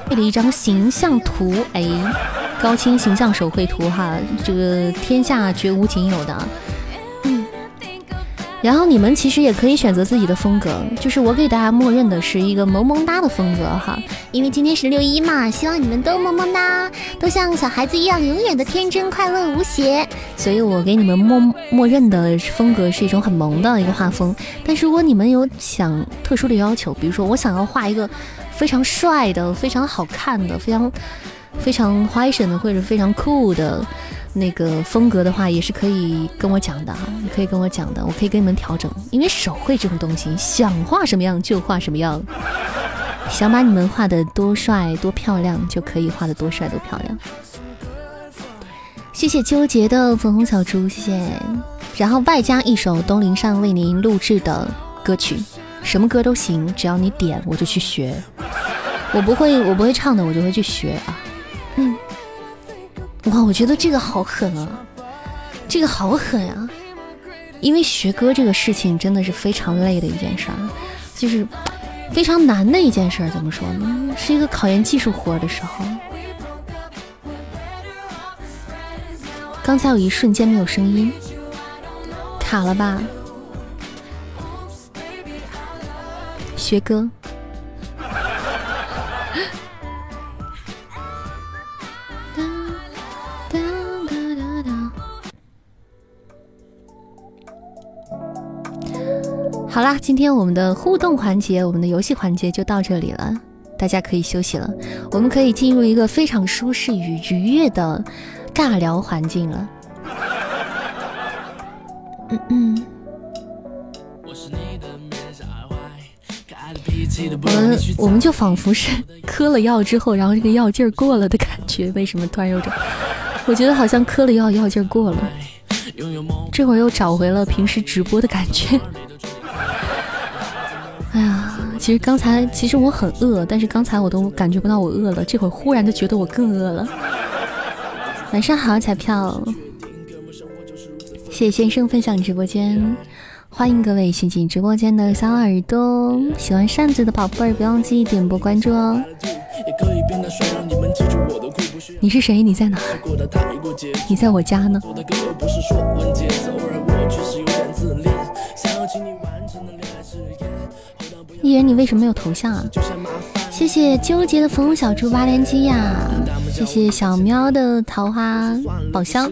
配了一张形象图，哎，高清形象手绘图哈，这个天下绝无仅有的。嗯，然后你们其实也可以选择自己的风格，就是我给大家默认的是一个萌萌哒的风格哈，因为今天是六一嘛，希望你们都萌萌哒，都像小孩子一样永远的天真快乐无邪，所以我给你们默默认的风格是一种很萌的一个画风。但是如果你们有想特殊的要求，比如说我想要画一个。非常帅的，非常好看的，非常非常 fashion 的，或者非常酷的那个风格的话，也是可以跟我讲的哈，可以跟我讲的，我可以给你们调整。因为手绘这种东西，想画什么样就画什么样。想把你们画的多帅多漂亮，就可以画的多帅多漂亮。谢谢纠结的粉红小猪，谢谢。然后外加一首东林善为您录制的歌曲，什么歌都行，只要你点我就去学。我不会，我不会唱的，我就会去学啊。嗯，哇，我觉得这个好狠啊，这个好狠啊！因为学歌这个事情真的是非常累的一件事儿，就是非常难的一件事儿。怎么说呢？是一个考验技术活的时候。刚才有一瞬间没有声音，卡了吧？学哥。好啦，今天我们的互动环节，我们的游戏环节就到这里了，大家可以休息了。我们可以进入一个非常舒适与愉悦的尬聊环境了。嗯嗯。我们我们就仿佛是磕了药之后，然后这个药劲儿过了的感觉。为什么突然有种？我觉得好像磕了药，药劲儿过了。这会儿又找回了平时直播的感觉。<laughs> 哎呀，其实刚才其实我很饿，但是刚才我都感觉不到我饿了，这会儿忽然就觉得我更饿了。晚上好，彩票，谢谢先生分享直播间，欢迎各位新进直播间的小耳朵，喜欢扇子的宝贝儿不忘记点播关注哦。你是谁？你在哪？你在我家呢。艺人，你为什么没有头像啊？谢谢纠结的粉红小猪八连击呀！谢谢小喵的桃花宝箱，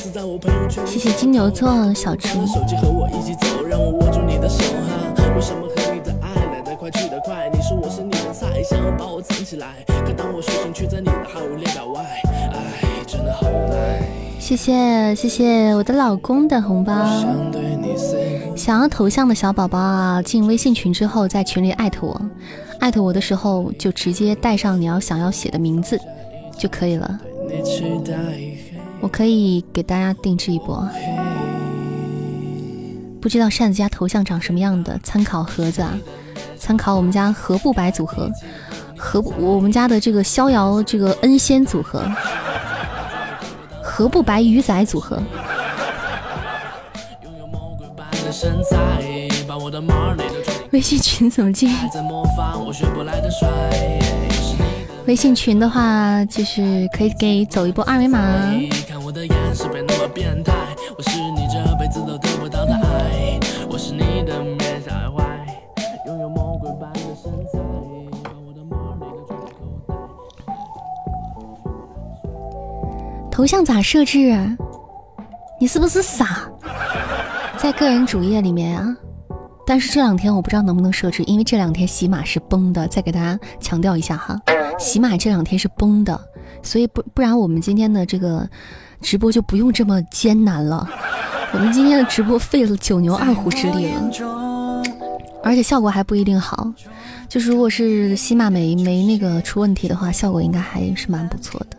谢谢金牛座小猪。谢谢谢谢我的老公的红包。想要头像的小宝宝啊，进微信群之后，在群里艾特我，艾特我的时候就直接带上你要想要写的名字就可以了。我可以给大家定制一波。不知道扇子家头像长什么样的？参考盒子啊，参考我们家何不白组合，何不我们家的这个逍遥这个恩仙组合，何不白鱼仔组合。微信群怎么进？微信群的话，就是可以给走一波二维码。头像咋设置？你是不是傻？在个人主页里面啊，但是这两天我不知道能不能设置，因为这两天喜马是崩的。再给大家强调一下哈，喜马这两天是崩的，所以不不然我们今天的这个直播就不用这么艰难了。我们今天的直播费了九牛二虎之力了，而且效果还不一定好。就是如果是喜马没没那个出问题的话，效果应该还是蛮不错的。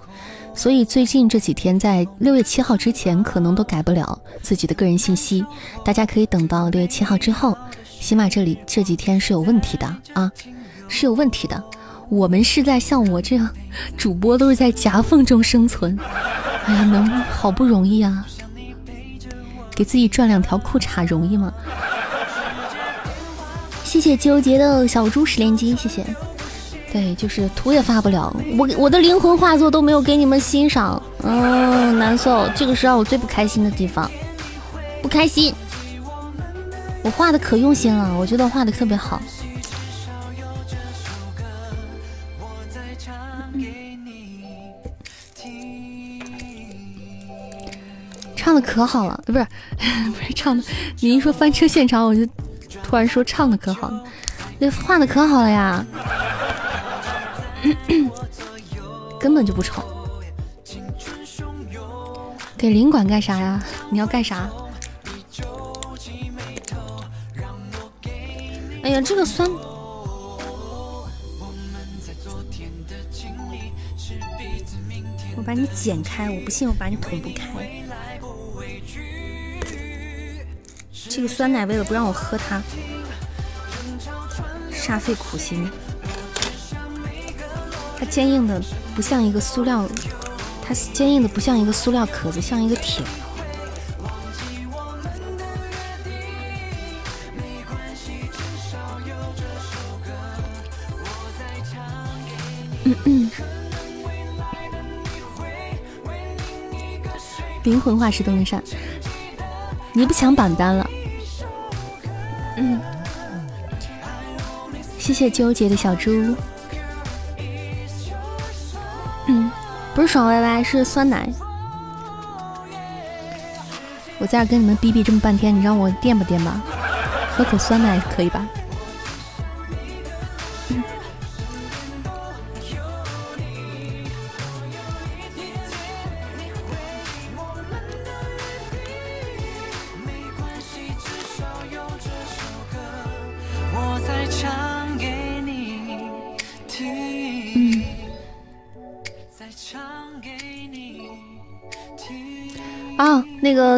所以最近这几天，在六月七号之前，可能都改不了自己的个人信息。大家可以等到六月七号之后，起码这里这几天是有问题的啊，是有问题的。我们是在像我这样主播，都是在夹缝中生存。哎呀，能好不容易啊，给自己赚两条裤衩容易吗？谢谢纠结的小猪十连击，谢谢。对，就是图也发不了，我我的灵魂画作都没有给你们欣赏，嗯，难受，这个是让我最不开心的地方，不开心。我画的可用心了，我觉得画的特别好。唱的可好了，不是 <laughs> 不是唱的，你一说翻车现场，我就突然说唱的可好了，那画的可好了呀，<coughs> 根本就不丑。给领馆干啥呀？你要干啥？哎呀，这个酸。我把你剪开，我不信我把你捅不开。这个酸奶为了不让我喝它，煞费苦心。它坚硬的不像一个塑料，它坚硬的不像一个塑料壳子，像一个铁。嗯嗯。灵魂化石东林善，你不抢榜单了？谢谢纠结的小猪。嗯，不是爽歪歪，是酸奶。我在这跟你们逼逼这么半天，你让我垫吧垫吧？喝口酸奶可以吧？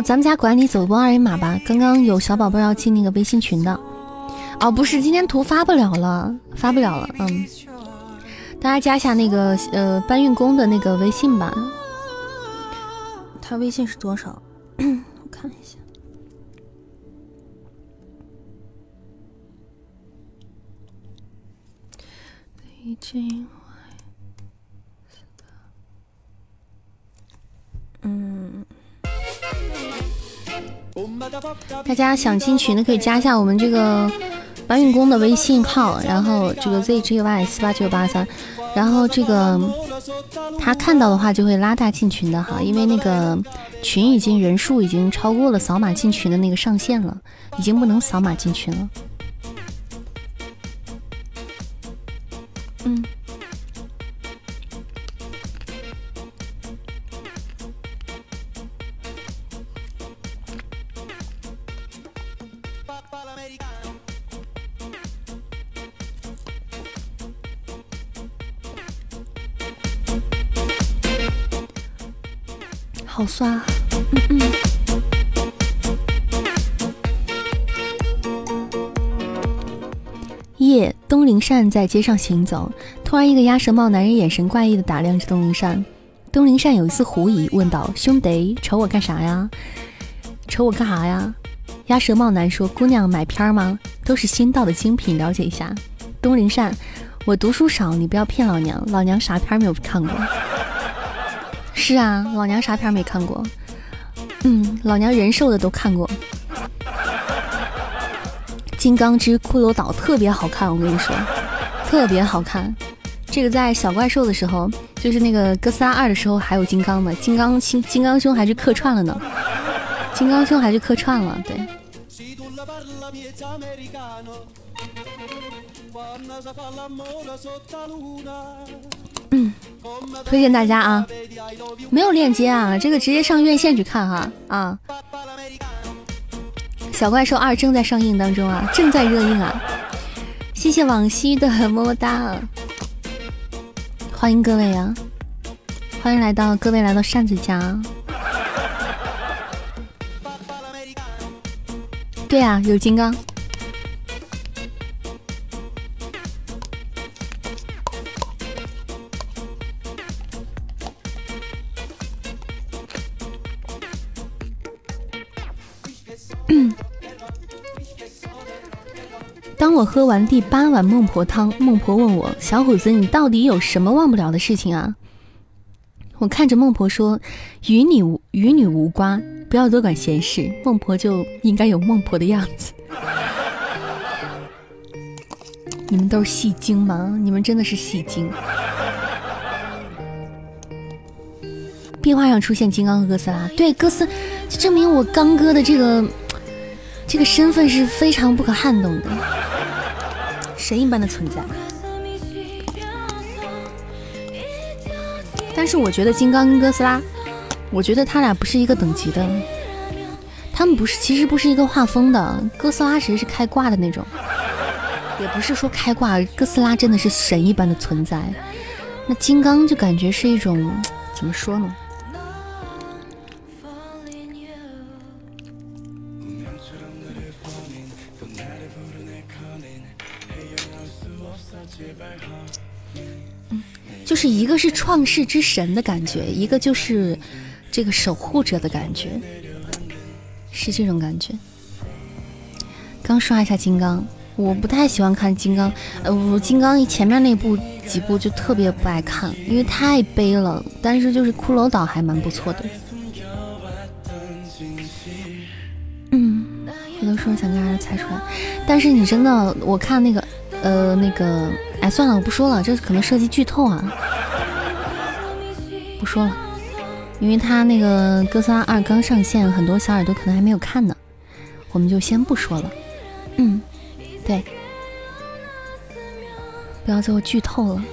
咱们家管理走一波二维码吧。刚刚有小宝贝要进那个微信群的，哦，不是，今天图发不了了，发不了了。嗯，大家加一下那个呃搬运工的那个微信吧。他微信是多少？大家想进群的可以加一下我们这个搬运工的微信号，然后这个 zgy 四八九八三，然后这个他看到的话就会拉大进群的哈，因为那个群已经人数已经超过了扫码进群的那个上限了，已经不能扫码进群了。善在街上行走，突然一个鸭舌帽男人眼神怪异的打量着东林善。东林善有一丝狐疑，问道：“兄弟，瞅我干啥呀？瞅我干啥呀？”鸭舌帽男说：“姑娘买片吗？都是新到的精品，了解一下。”东林善，我读书少，你不要骗老娘，老娘啥片没有看过。是啊，老娘啥片没看过？嗯，老娘人兽的都看过。金刚之骷髅岛特别好看，我跟你说，特别好看。这个在小怪兽的时候，就是那个哥斯拉二的时候还有金刚呢，金刚金金刚兄还去客串了呢，金刚兄还去客串了，对。嗯，推荐大家啊，没有链接啊，这个直接上院线去看哈啊！小怪兽二正在上映当中啊，正在热映啊！谢谢往昔的么么哒，欢迎各位啊，欢迎来到各位来到扇子家。对啊，有金刚。我喝完第八碗孟婆汤，孟婆问我：“小伙子，你到底有什么忘不了的事情啊？”我看着孟婆说：“与你无与你无关，不要多管闲事。”孟婆就应该有孟婆的样子。你们都是戏精吗？你们真的是戏精。壁画上出现金刚和哥斯拉，对哥斯，证明我刚哥的这个这个身份是非常不可撼动的，神一般的存在。但是我觉得金刚跟哥斯拉，我觉得他俩不是一个等级的，他们不是，其实不是一个画风的。哥斯拉其实是开挂的那种，也不是说开挂，哥斯拉真的是神一般的存在。那金刚就感觉是一种怎么说呢？一个是创世之神的感觉，一个就是这个守护者的感觉，是这种感觉。刚刷一下金刚，我不太喜欢看金刚，呃，我金刚前面那部几部就特别不爱看，因为太悲了。但是就是骷髅岛还蛮不错的。嗯，我都说想跟大家猜出来，但是你真的，我看那个。呃，那个，哎，算了，我不说了，这可能涉及剧透啊，不说了，因为他那个哥斯拉二刚上线，很多小耳朵可能还没有看呢，我们就先不说了。嗯，对，不要最后剧透了。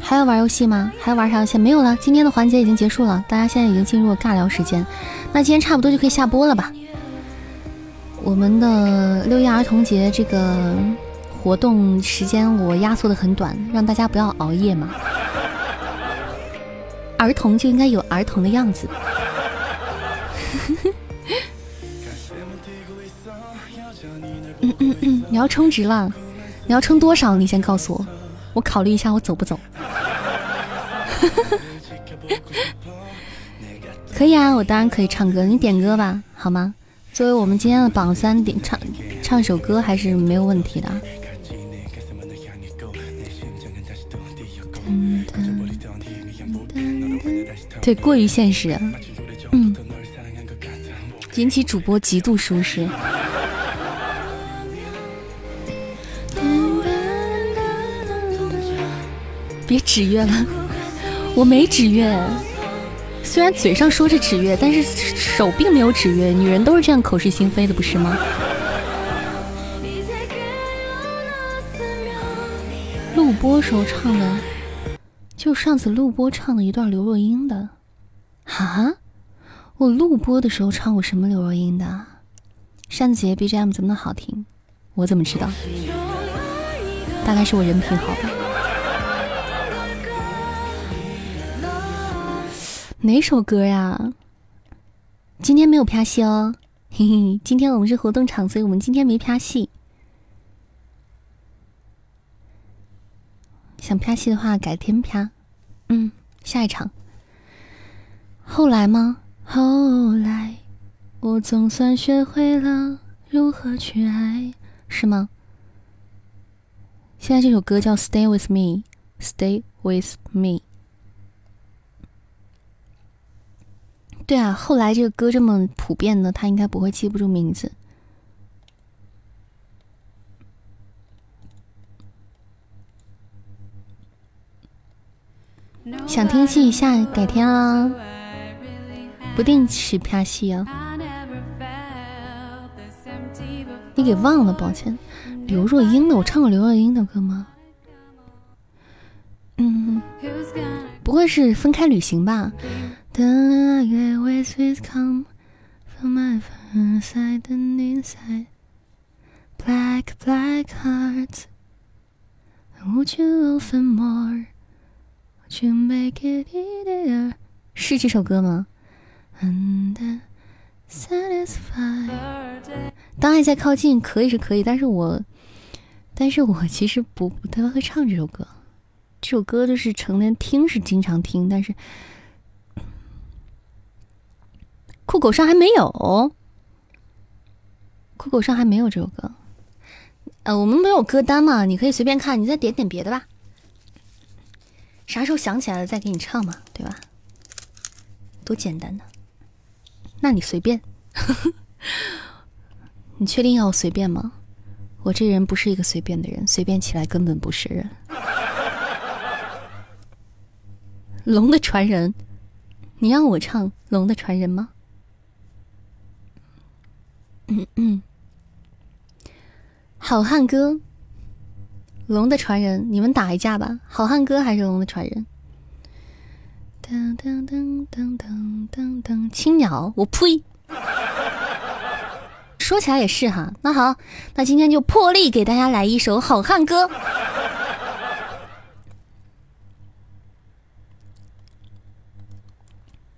还要玩游戏吗？还要玩啥游戏？没有了，今天的环节已经结束了，大家现在已经进入了尬聊时间，那今天差不多就可以下播了吧？我们的六一儿童节这个活动时间我压缩的很短，让大家不要熬夜嘛。儿童就应该有儿童的样子。嗯嗯嗯，你要充值了？你要充多少？你先告诉我，我考虑一下我走不走。<laughs> 可以啊，我当然可以唱歌，你点歌吧，好吗？作为我们今天的榜三，点唱唱首歌还是没有问题的。对，过于现实，嗯，引起主播极度舒适。别指月了，我没指月。虽然嘴上说着纸月，但是手并没有纸月。女人都是这样口是心非的，不是吗？录播时候唱的，就上次录播唱的一段刘若英的。哈，我录播的时候唱过什么刘若英的？扇子姐 BGM 怎么那么好听？我怎么知道？大概是我人品好吧。哪首歌呀？今天没有拍戏哦，嘿嘿，今天我们是活动场，所以我们今天没拍戏。想拍戏的话，改天拍。嗯，下一场。后来吗？后来，我总算学会了如何去爱，是吗？现在这首歌叫《Stay with Me》，Stay with Me。对啊，后来这个歌这么普遍呢，他应该不会记不住名字。想听戏下改天啊，不定时拍戏啊。你给忘了，抱歉。刘若英的，我唱过刘若英的歌吗？嗯，不会是分开旅行吧？The waves will come from my far side and inside. Black, black hearts. Would you open more? Would you make it easier? 是这首歌吗？And satisfied. 当爱在靠近，可以是可以，但是我，但是我其实不不太会唱这首歌。这首歌就是成年听是经常听，但是。酷狗上还没有，酷狗上还没有这首歌。呃，我们没有歌单嘛，你可以随便看，你再点点别的吧。啥时候想起来了再给你唱嘛，对吧？多简单呢。那你随便。<laughs> 你确定要我随便吗？我这人不是一个随便的人，随便起来根本不是人。龙的传人，你让我唱《龙的传人》吗？嗯嗯，好汉歌，龙的传人，你们打一架吧。好汉歌还是龙的传人？噔噔噔噔噔噔噔，青鸟，我呸！说起来也是哈，那好，那今天就破例给大家来一首好汉歌。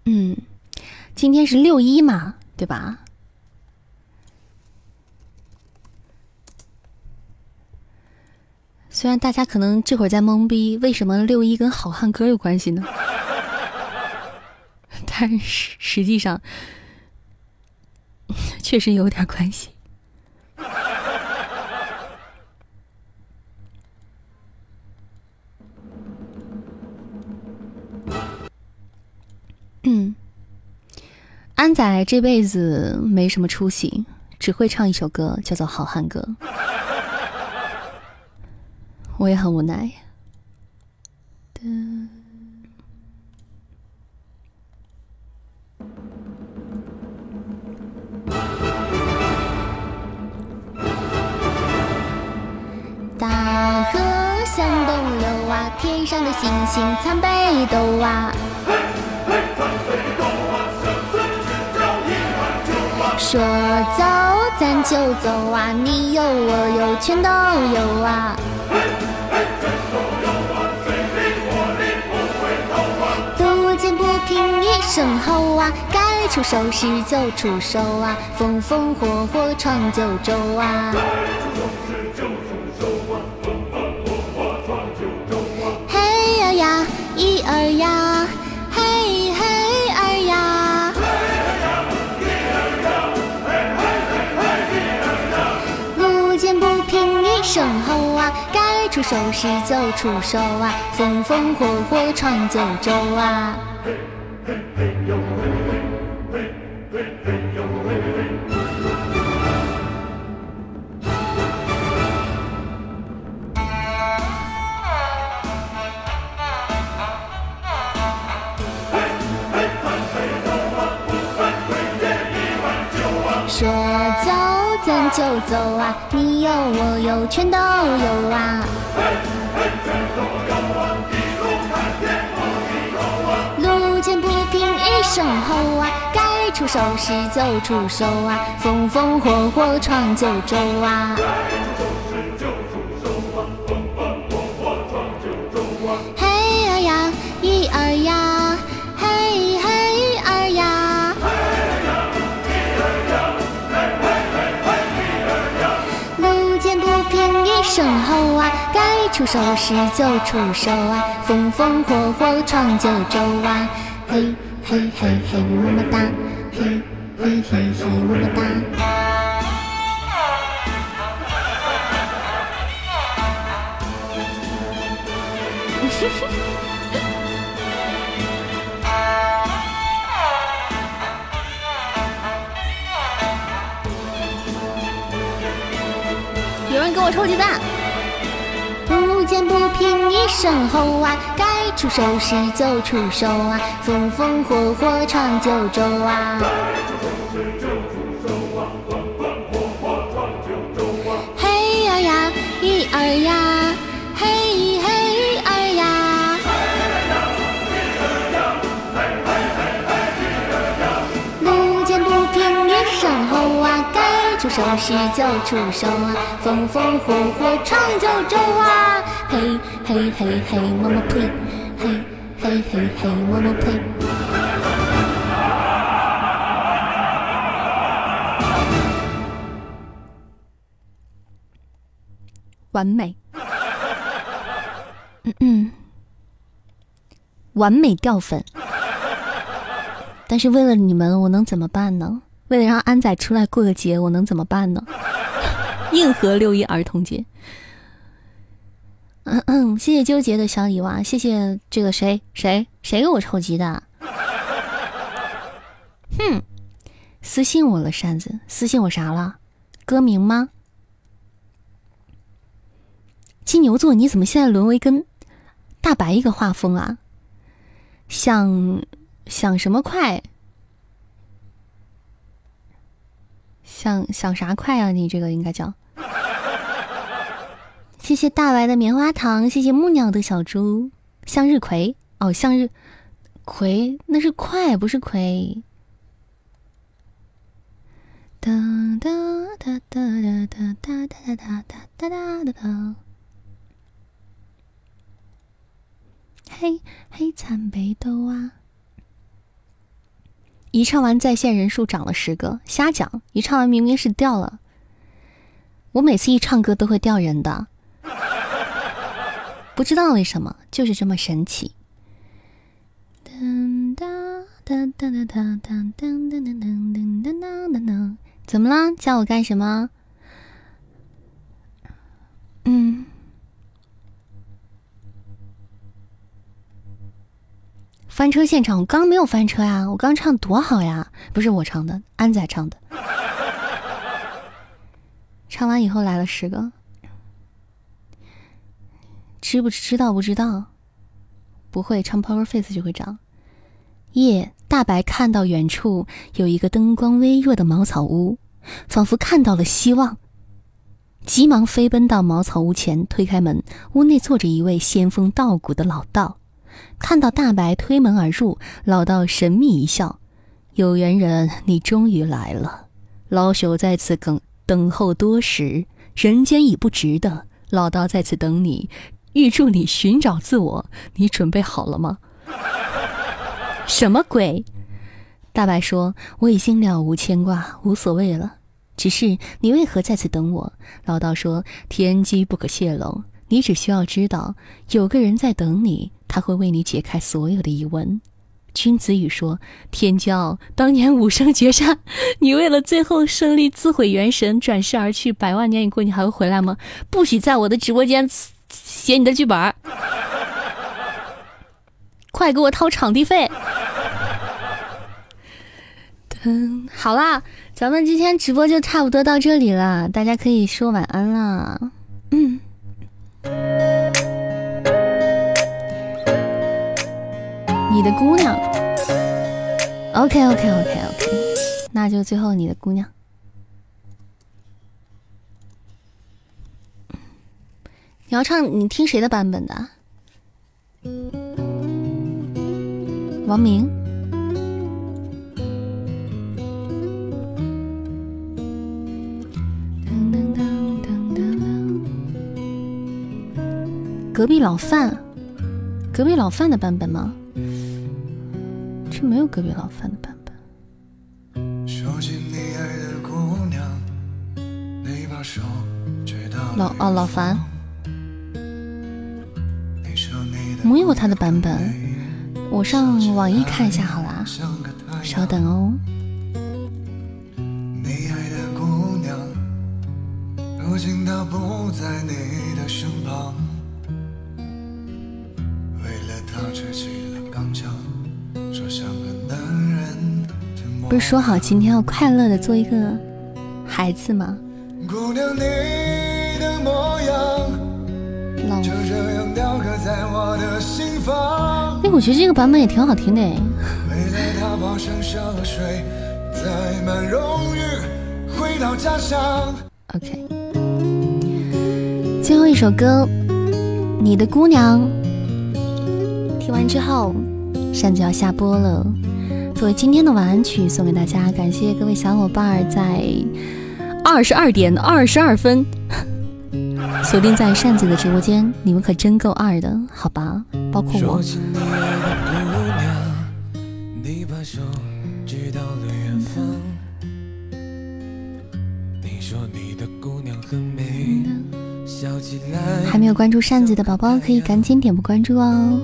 嗯，今天是六一嘛，对吧？虽然大家可能这会儿在懵逼，为什么六一跟好汉歌有关系呢？<laughs> 但是实际上，确实有点关系。嗯，安仔这辈子没什么出息，只会唱一首歌，叫做《好汉歌》。我也很无奈。大河向东流啊，天上的星星参北斗啊。说走咱就走啊，你有我有全都有啊。路见不平一声吼啊，该出手时就出手啊，风风火火闯九州啊。嘿呀呀，一二呀，嘿嘿二呀。路见不平一声吼，出手时就出手啊，风风火火闯九州啊。就走啊，你有我有全都有啊。路见不平一声吼啊，该出手时就出手啊，风风火火闯九州啊。出手时就出手啊，风风火火闯九州啊，嘿嘿嘿嘿么么哒，嘿嘿嘿嘿么么哒。有人给我抽鸡蛋。路见不平一声吼啊，该出手时就出手啊，风风火火闯九州啊。嘿呀呀，一二呀，嘿嘿二呀。路见不平一声吼啊，该出手时就出手啊，风风火火闯九州啊！嘿嘿嘿嘿，么么呸！嘿嘿嘿嘿，么么呸！完美，嗯嗯，完美掉粉。但是为了你们，我能怎么办呢？为了让安仔出来过个节，我能怎么办呢？<laughs> 硬核六一儿童节。嗯嗯，谢谢纠结的小李娃，谢谢这个谁谁谁给我抽鸡的？哼，私信我了，扇子，私信我啥了？歌名吗？金牛座，你怎么现在沦为跟大白一个画风啊？想想什么快？想想啥快啊？你这个应该叫。谢谢大白的棉花糖，谢谢木鸟的小猪，向日葵哦，向日葵那是快，不是葵。哒哒哒哒哒哒哒哒哒哒哒哒哒哒。嘿嘿，惨北斗啊！一唱完在线人数涨了十个，瞎讲！一唱完明明是掉了。我每次一唱歌都会掉人的，<laughs> 不知道为什么，就是这么神奇。噔哒哒哒哒哒哒噔噔噔噔噔噔噔噔，怎么了？叫我干什么？嗯。翻车现场，我刚没有翻车呀，我刚唱多好呀，不是我唱的，安仔唱的。唱完以后来了十个，知不知道？不知道，不会唱 Power Face 就会长。夜大白看到远处有一个灯光微弱的茅草屋，仿佛看到了希望，急忙飞奔到茅草屋前，推开门，屋内坐着一位仙风道骨的老道。看到大白推门而入，老道神秘一笑：“有缘人，你终于来了。老朽在此等等候多时，人间已不值得。老道在此等你，预祝你寻找自我。你准备好了吗？”什么鬼？大白说：“我已经了无牵挂，无所谓了。只是你为何在此等我？”老道说：“天机不可泄露，你只需要知道，有个人在等你。”他会为你解开所有的疑问。君子语说：“天骄，当年武圣绝杀，你为了最后胜利自毁元神，转世而去。百万年已过，你还会回来吗？不许在我的直播间写你的剧本快给我掏场地费！嗯，好啦，咱们今天直播就差不多到这里了，大家可以说晚安啦。嗯。你的姑娘，OK OK OK OK，那就最后你的姑娘。你要唱，你听谁的版本的？王明。隔壁老范，隔壁老范的版本吗？这没有隔壁老范的版本。老哦老樊，没有他的版本，我上网易看一下好了，稍等哦。你爱的姑娘，如今她不在你的身旁，为了起了钢枪，说像个男人。不是说好今天要快乐的做一个孩子吗？姑娘，你的模样。老，哎，我觉得这个版本也挺好听的。OK，最后一首歌，你的姑娘。听完之后，扇子要下播了。作为今天的晚安曲送给大家，感谢各位小伙伴在二十二点二十二分锁定在扇子的直播间，你们可真够二的，好吧？包括我。还没有关注扇子的宝宝，可以赶紧点播关注哦。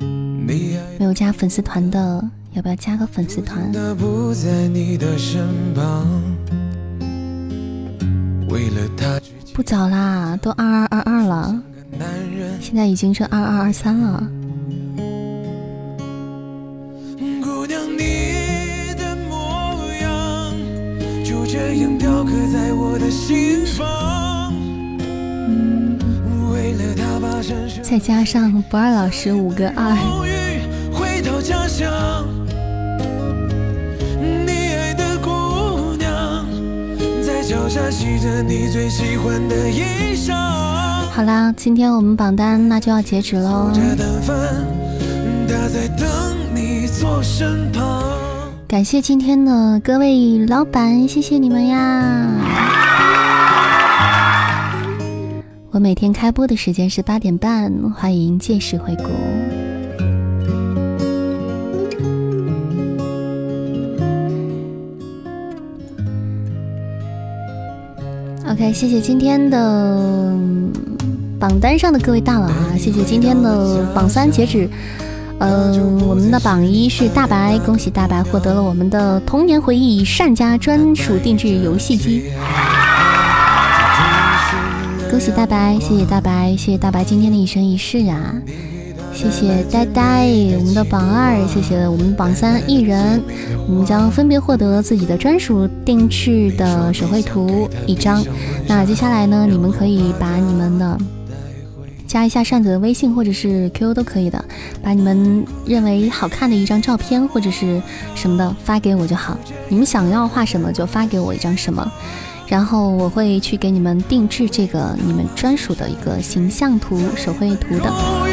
没有加粉丝团的。要不要加个粉丝团？不早啦，都二二二二了，现在已经是二二二三了。姑娘，你的模样就这样雕刻在我的心房。为了山再加上不二老师五个二。好啦，今天我们榜单那就要截止喽。感谢今天的各位老板，谢谢你们呀！我每天开播的时间是八点半，欢迎届时回顾。OK，谢谢今天的榜单上的各位大佬啊！谢谢今天的榜三截止。嗯，我们的榜一是大白，恭喜大白获得了我们的童年回忆善家专属定制游戏机。恭喜大白，谢谢大白，谢谢大白今天的一生一世呀！谢谢呆呆，我们的榜二，谢谢我们榜三艺人，我们将分别获得自己的专属定制的手绘图一张。那接下来呢，你们可以把你们的加一下扇子的微信或者是 QQ 都可以的，把你们认为好看的一张照片或者是什么的发给我就好。你们想要画什么就发给我一张什么，然后我会去给你们定制这个你们专属的一个形象图手绘图的。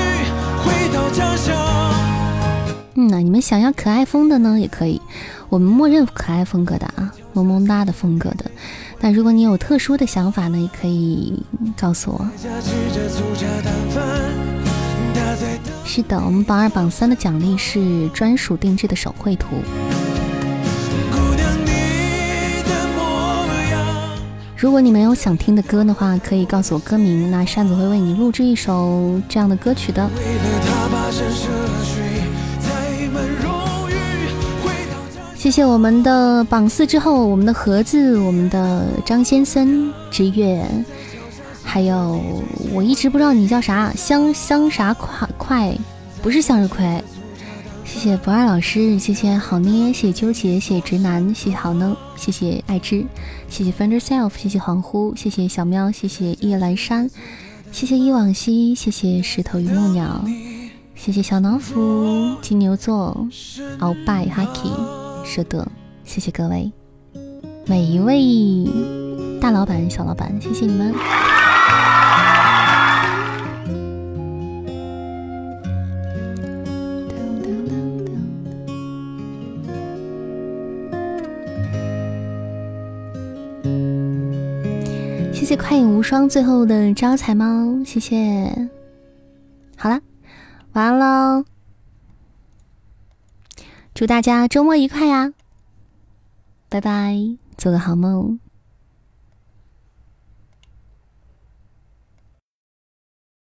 嗯呐，你们想要可爱风的呢，也可以，我们默认可爱风格的啊，萌萌哒的风格的。那如果你有特殊的想法呢，也可以告诉我。是的，我们榜二、榜三的奖励是专属定制的手绘图。如果你没有想听的歌的话，可以告诉我歌名，那扇子会为你录制一首这样的歌曲的。谢谢我们的榜四之后，我们的盒子，我们的张先生之月，还有我一直不知道你叫啥，香香啥快快，不是向日葵。谢谢不二老师，谢谢好捏，谢谢纠结，谢谢直男，谢谢好呢，谢谢爱之，谢谢 Find Yourself，谢谢恍惚，谢谢小喵，谢谢夜阑珊，谢谢忆往昔，谢谢石头与木鸟，谢谢小老虎，金牛座，鳌拜 Haki，舍得，谢谢各位，每一位大老板、小老板，谢谢你们。谢谢快影无双最后的招财猫，谢谢。好了，晚安喽！祝大家周末愉快呀！拜拜，做个好梦。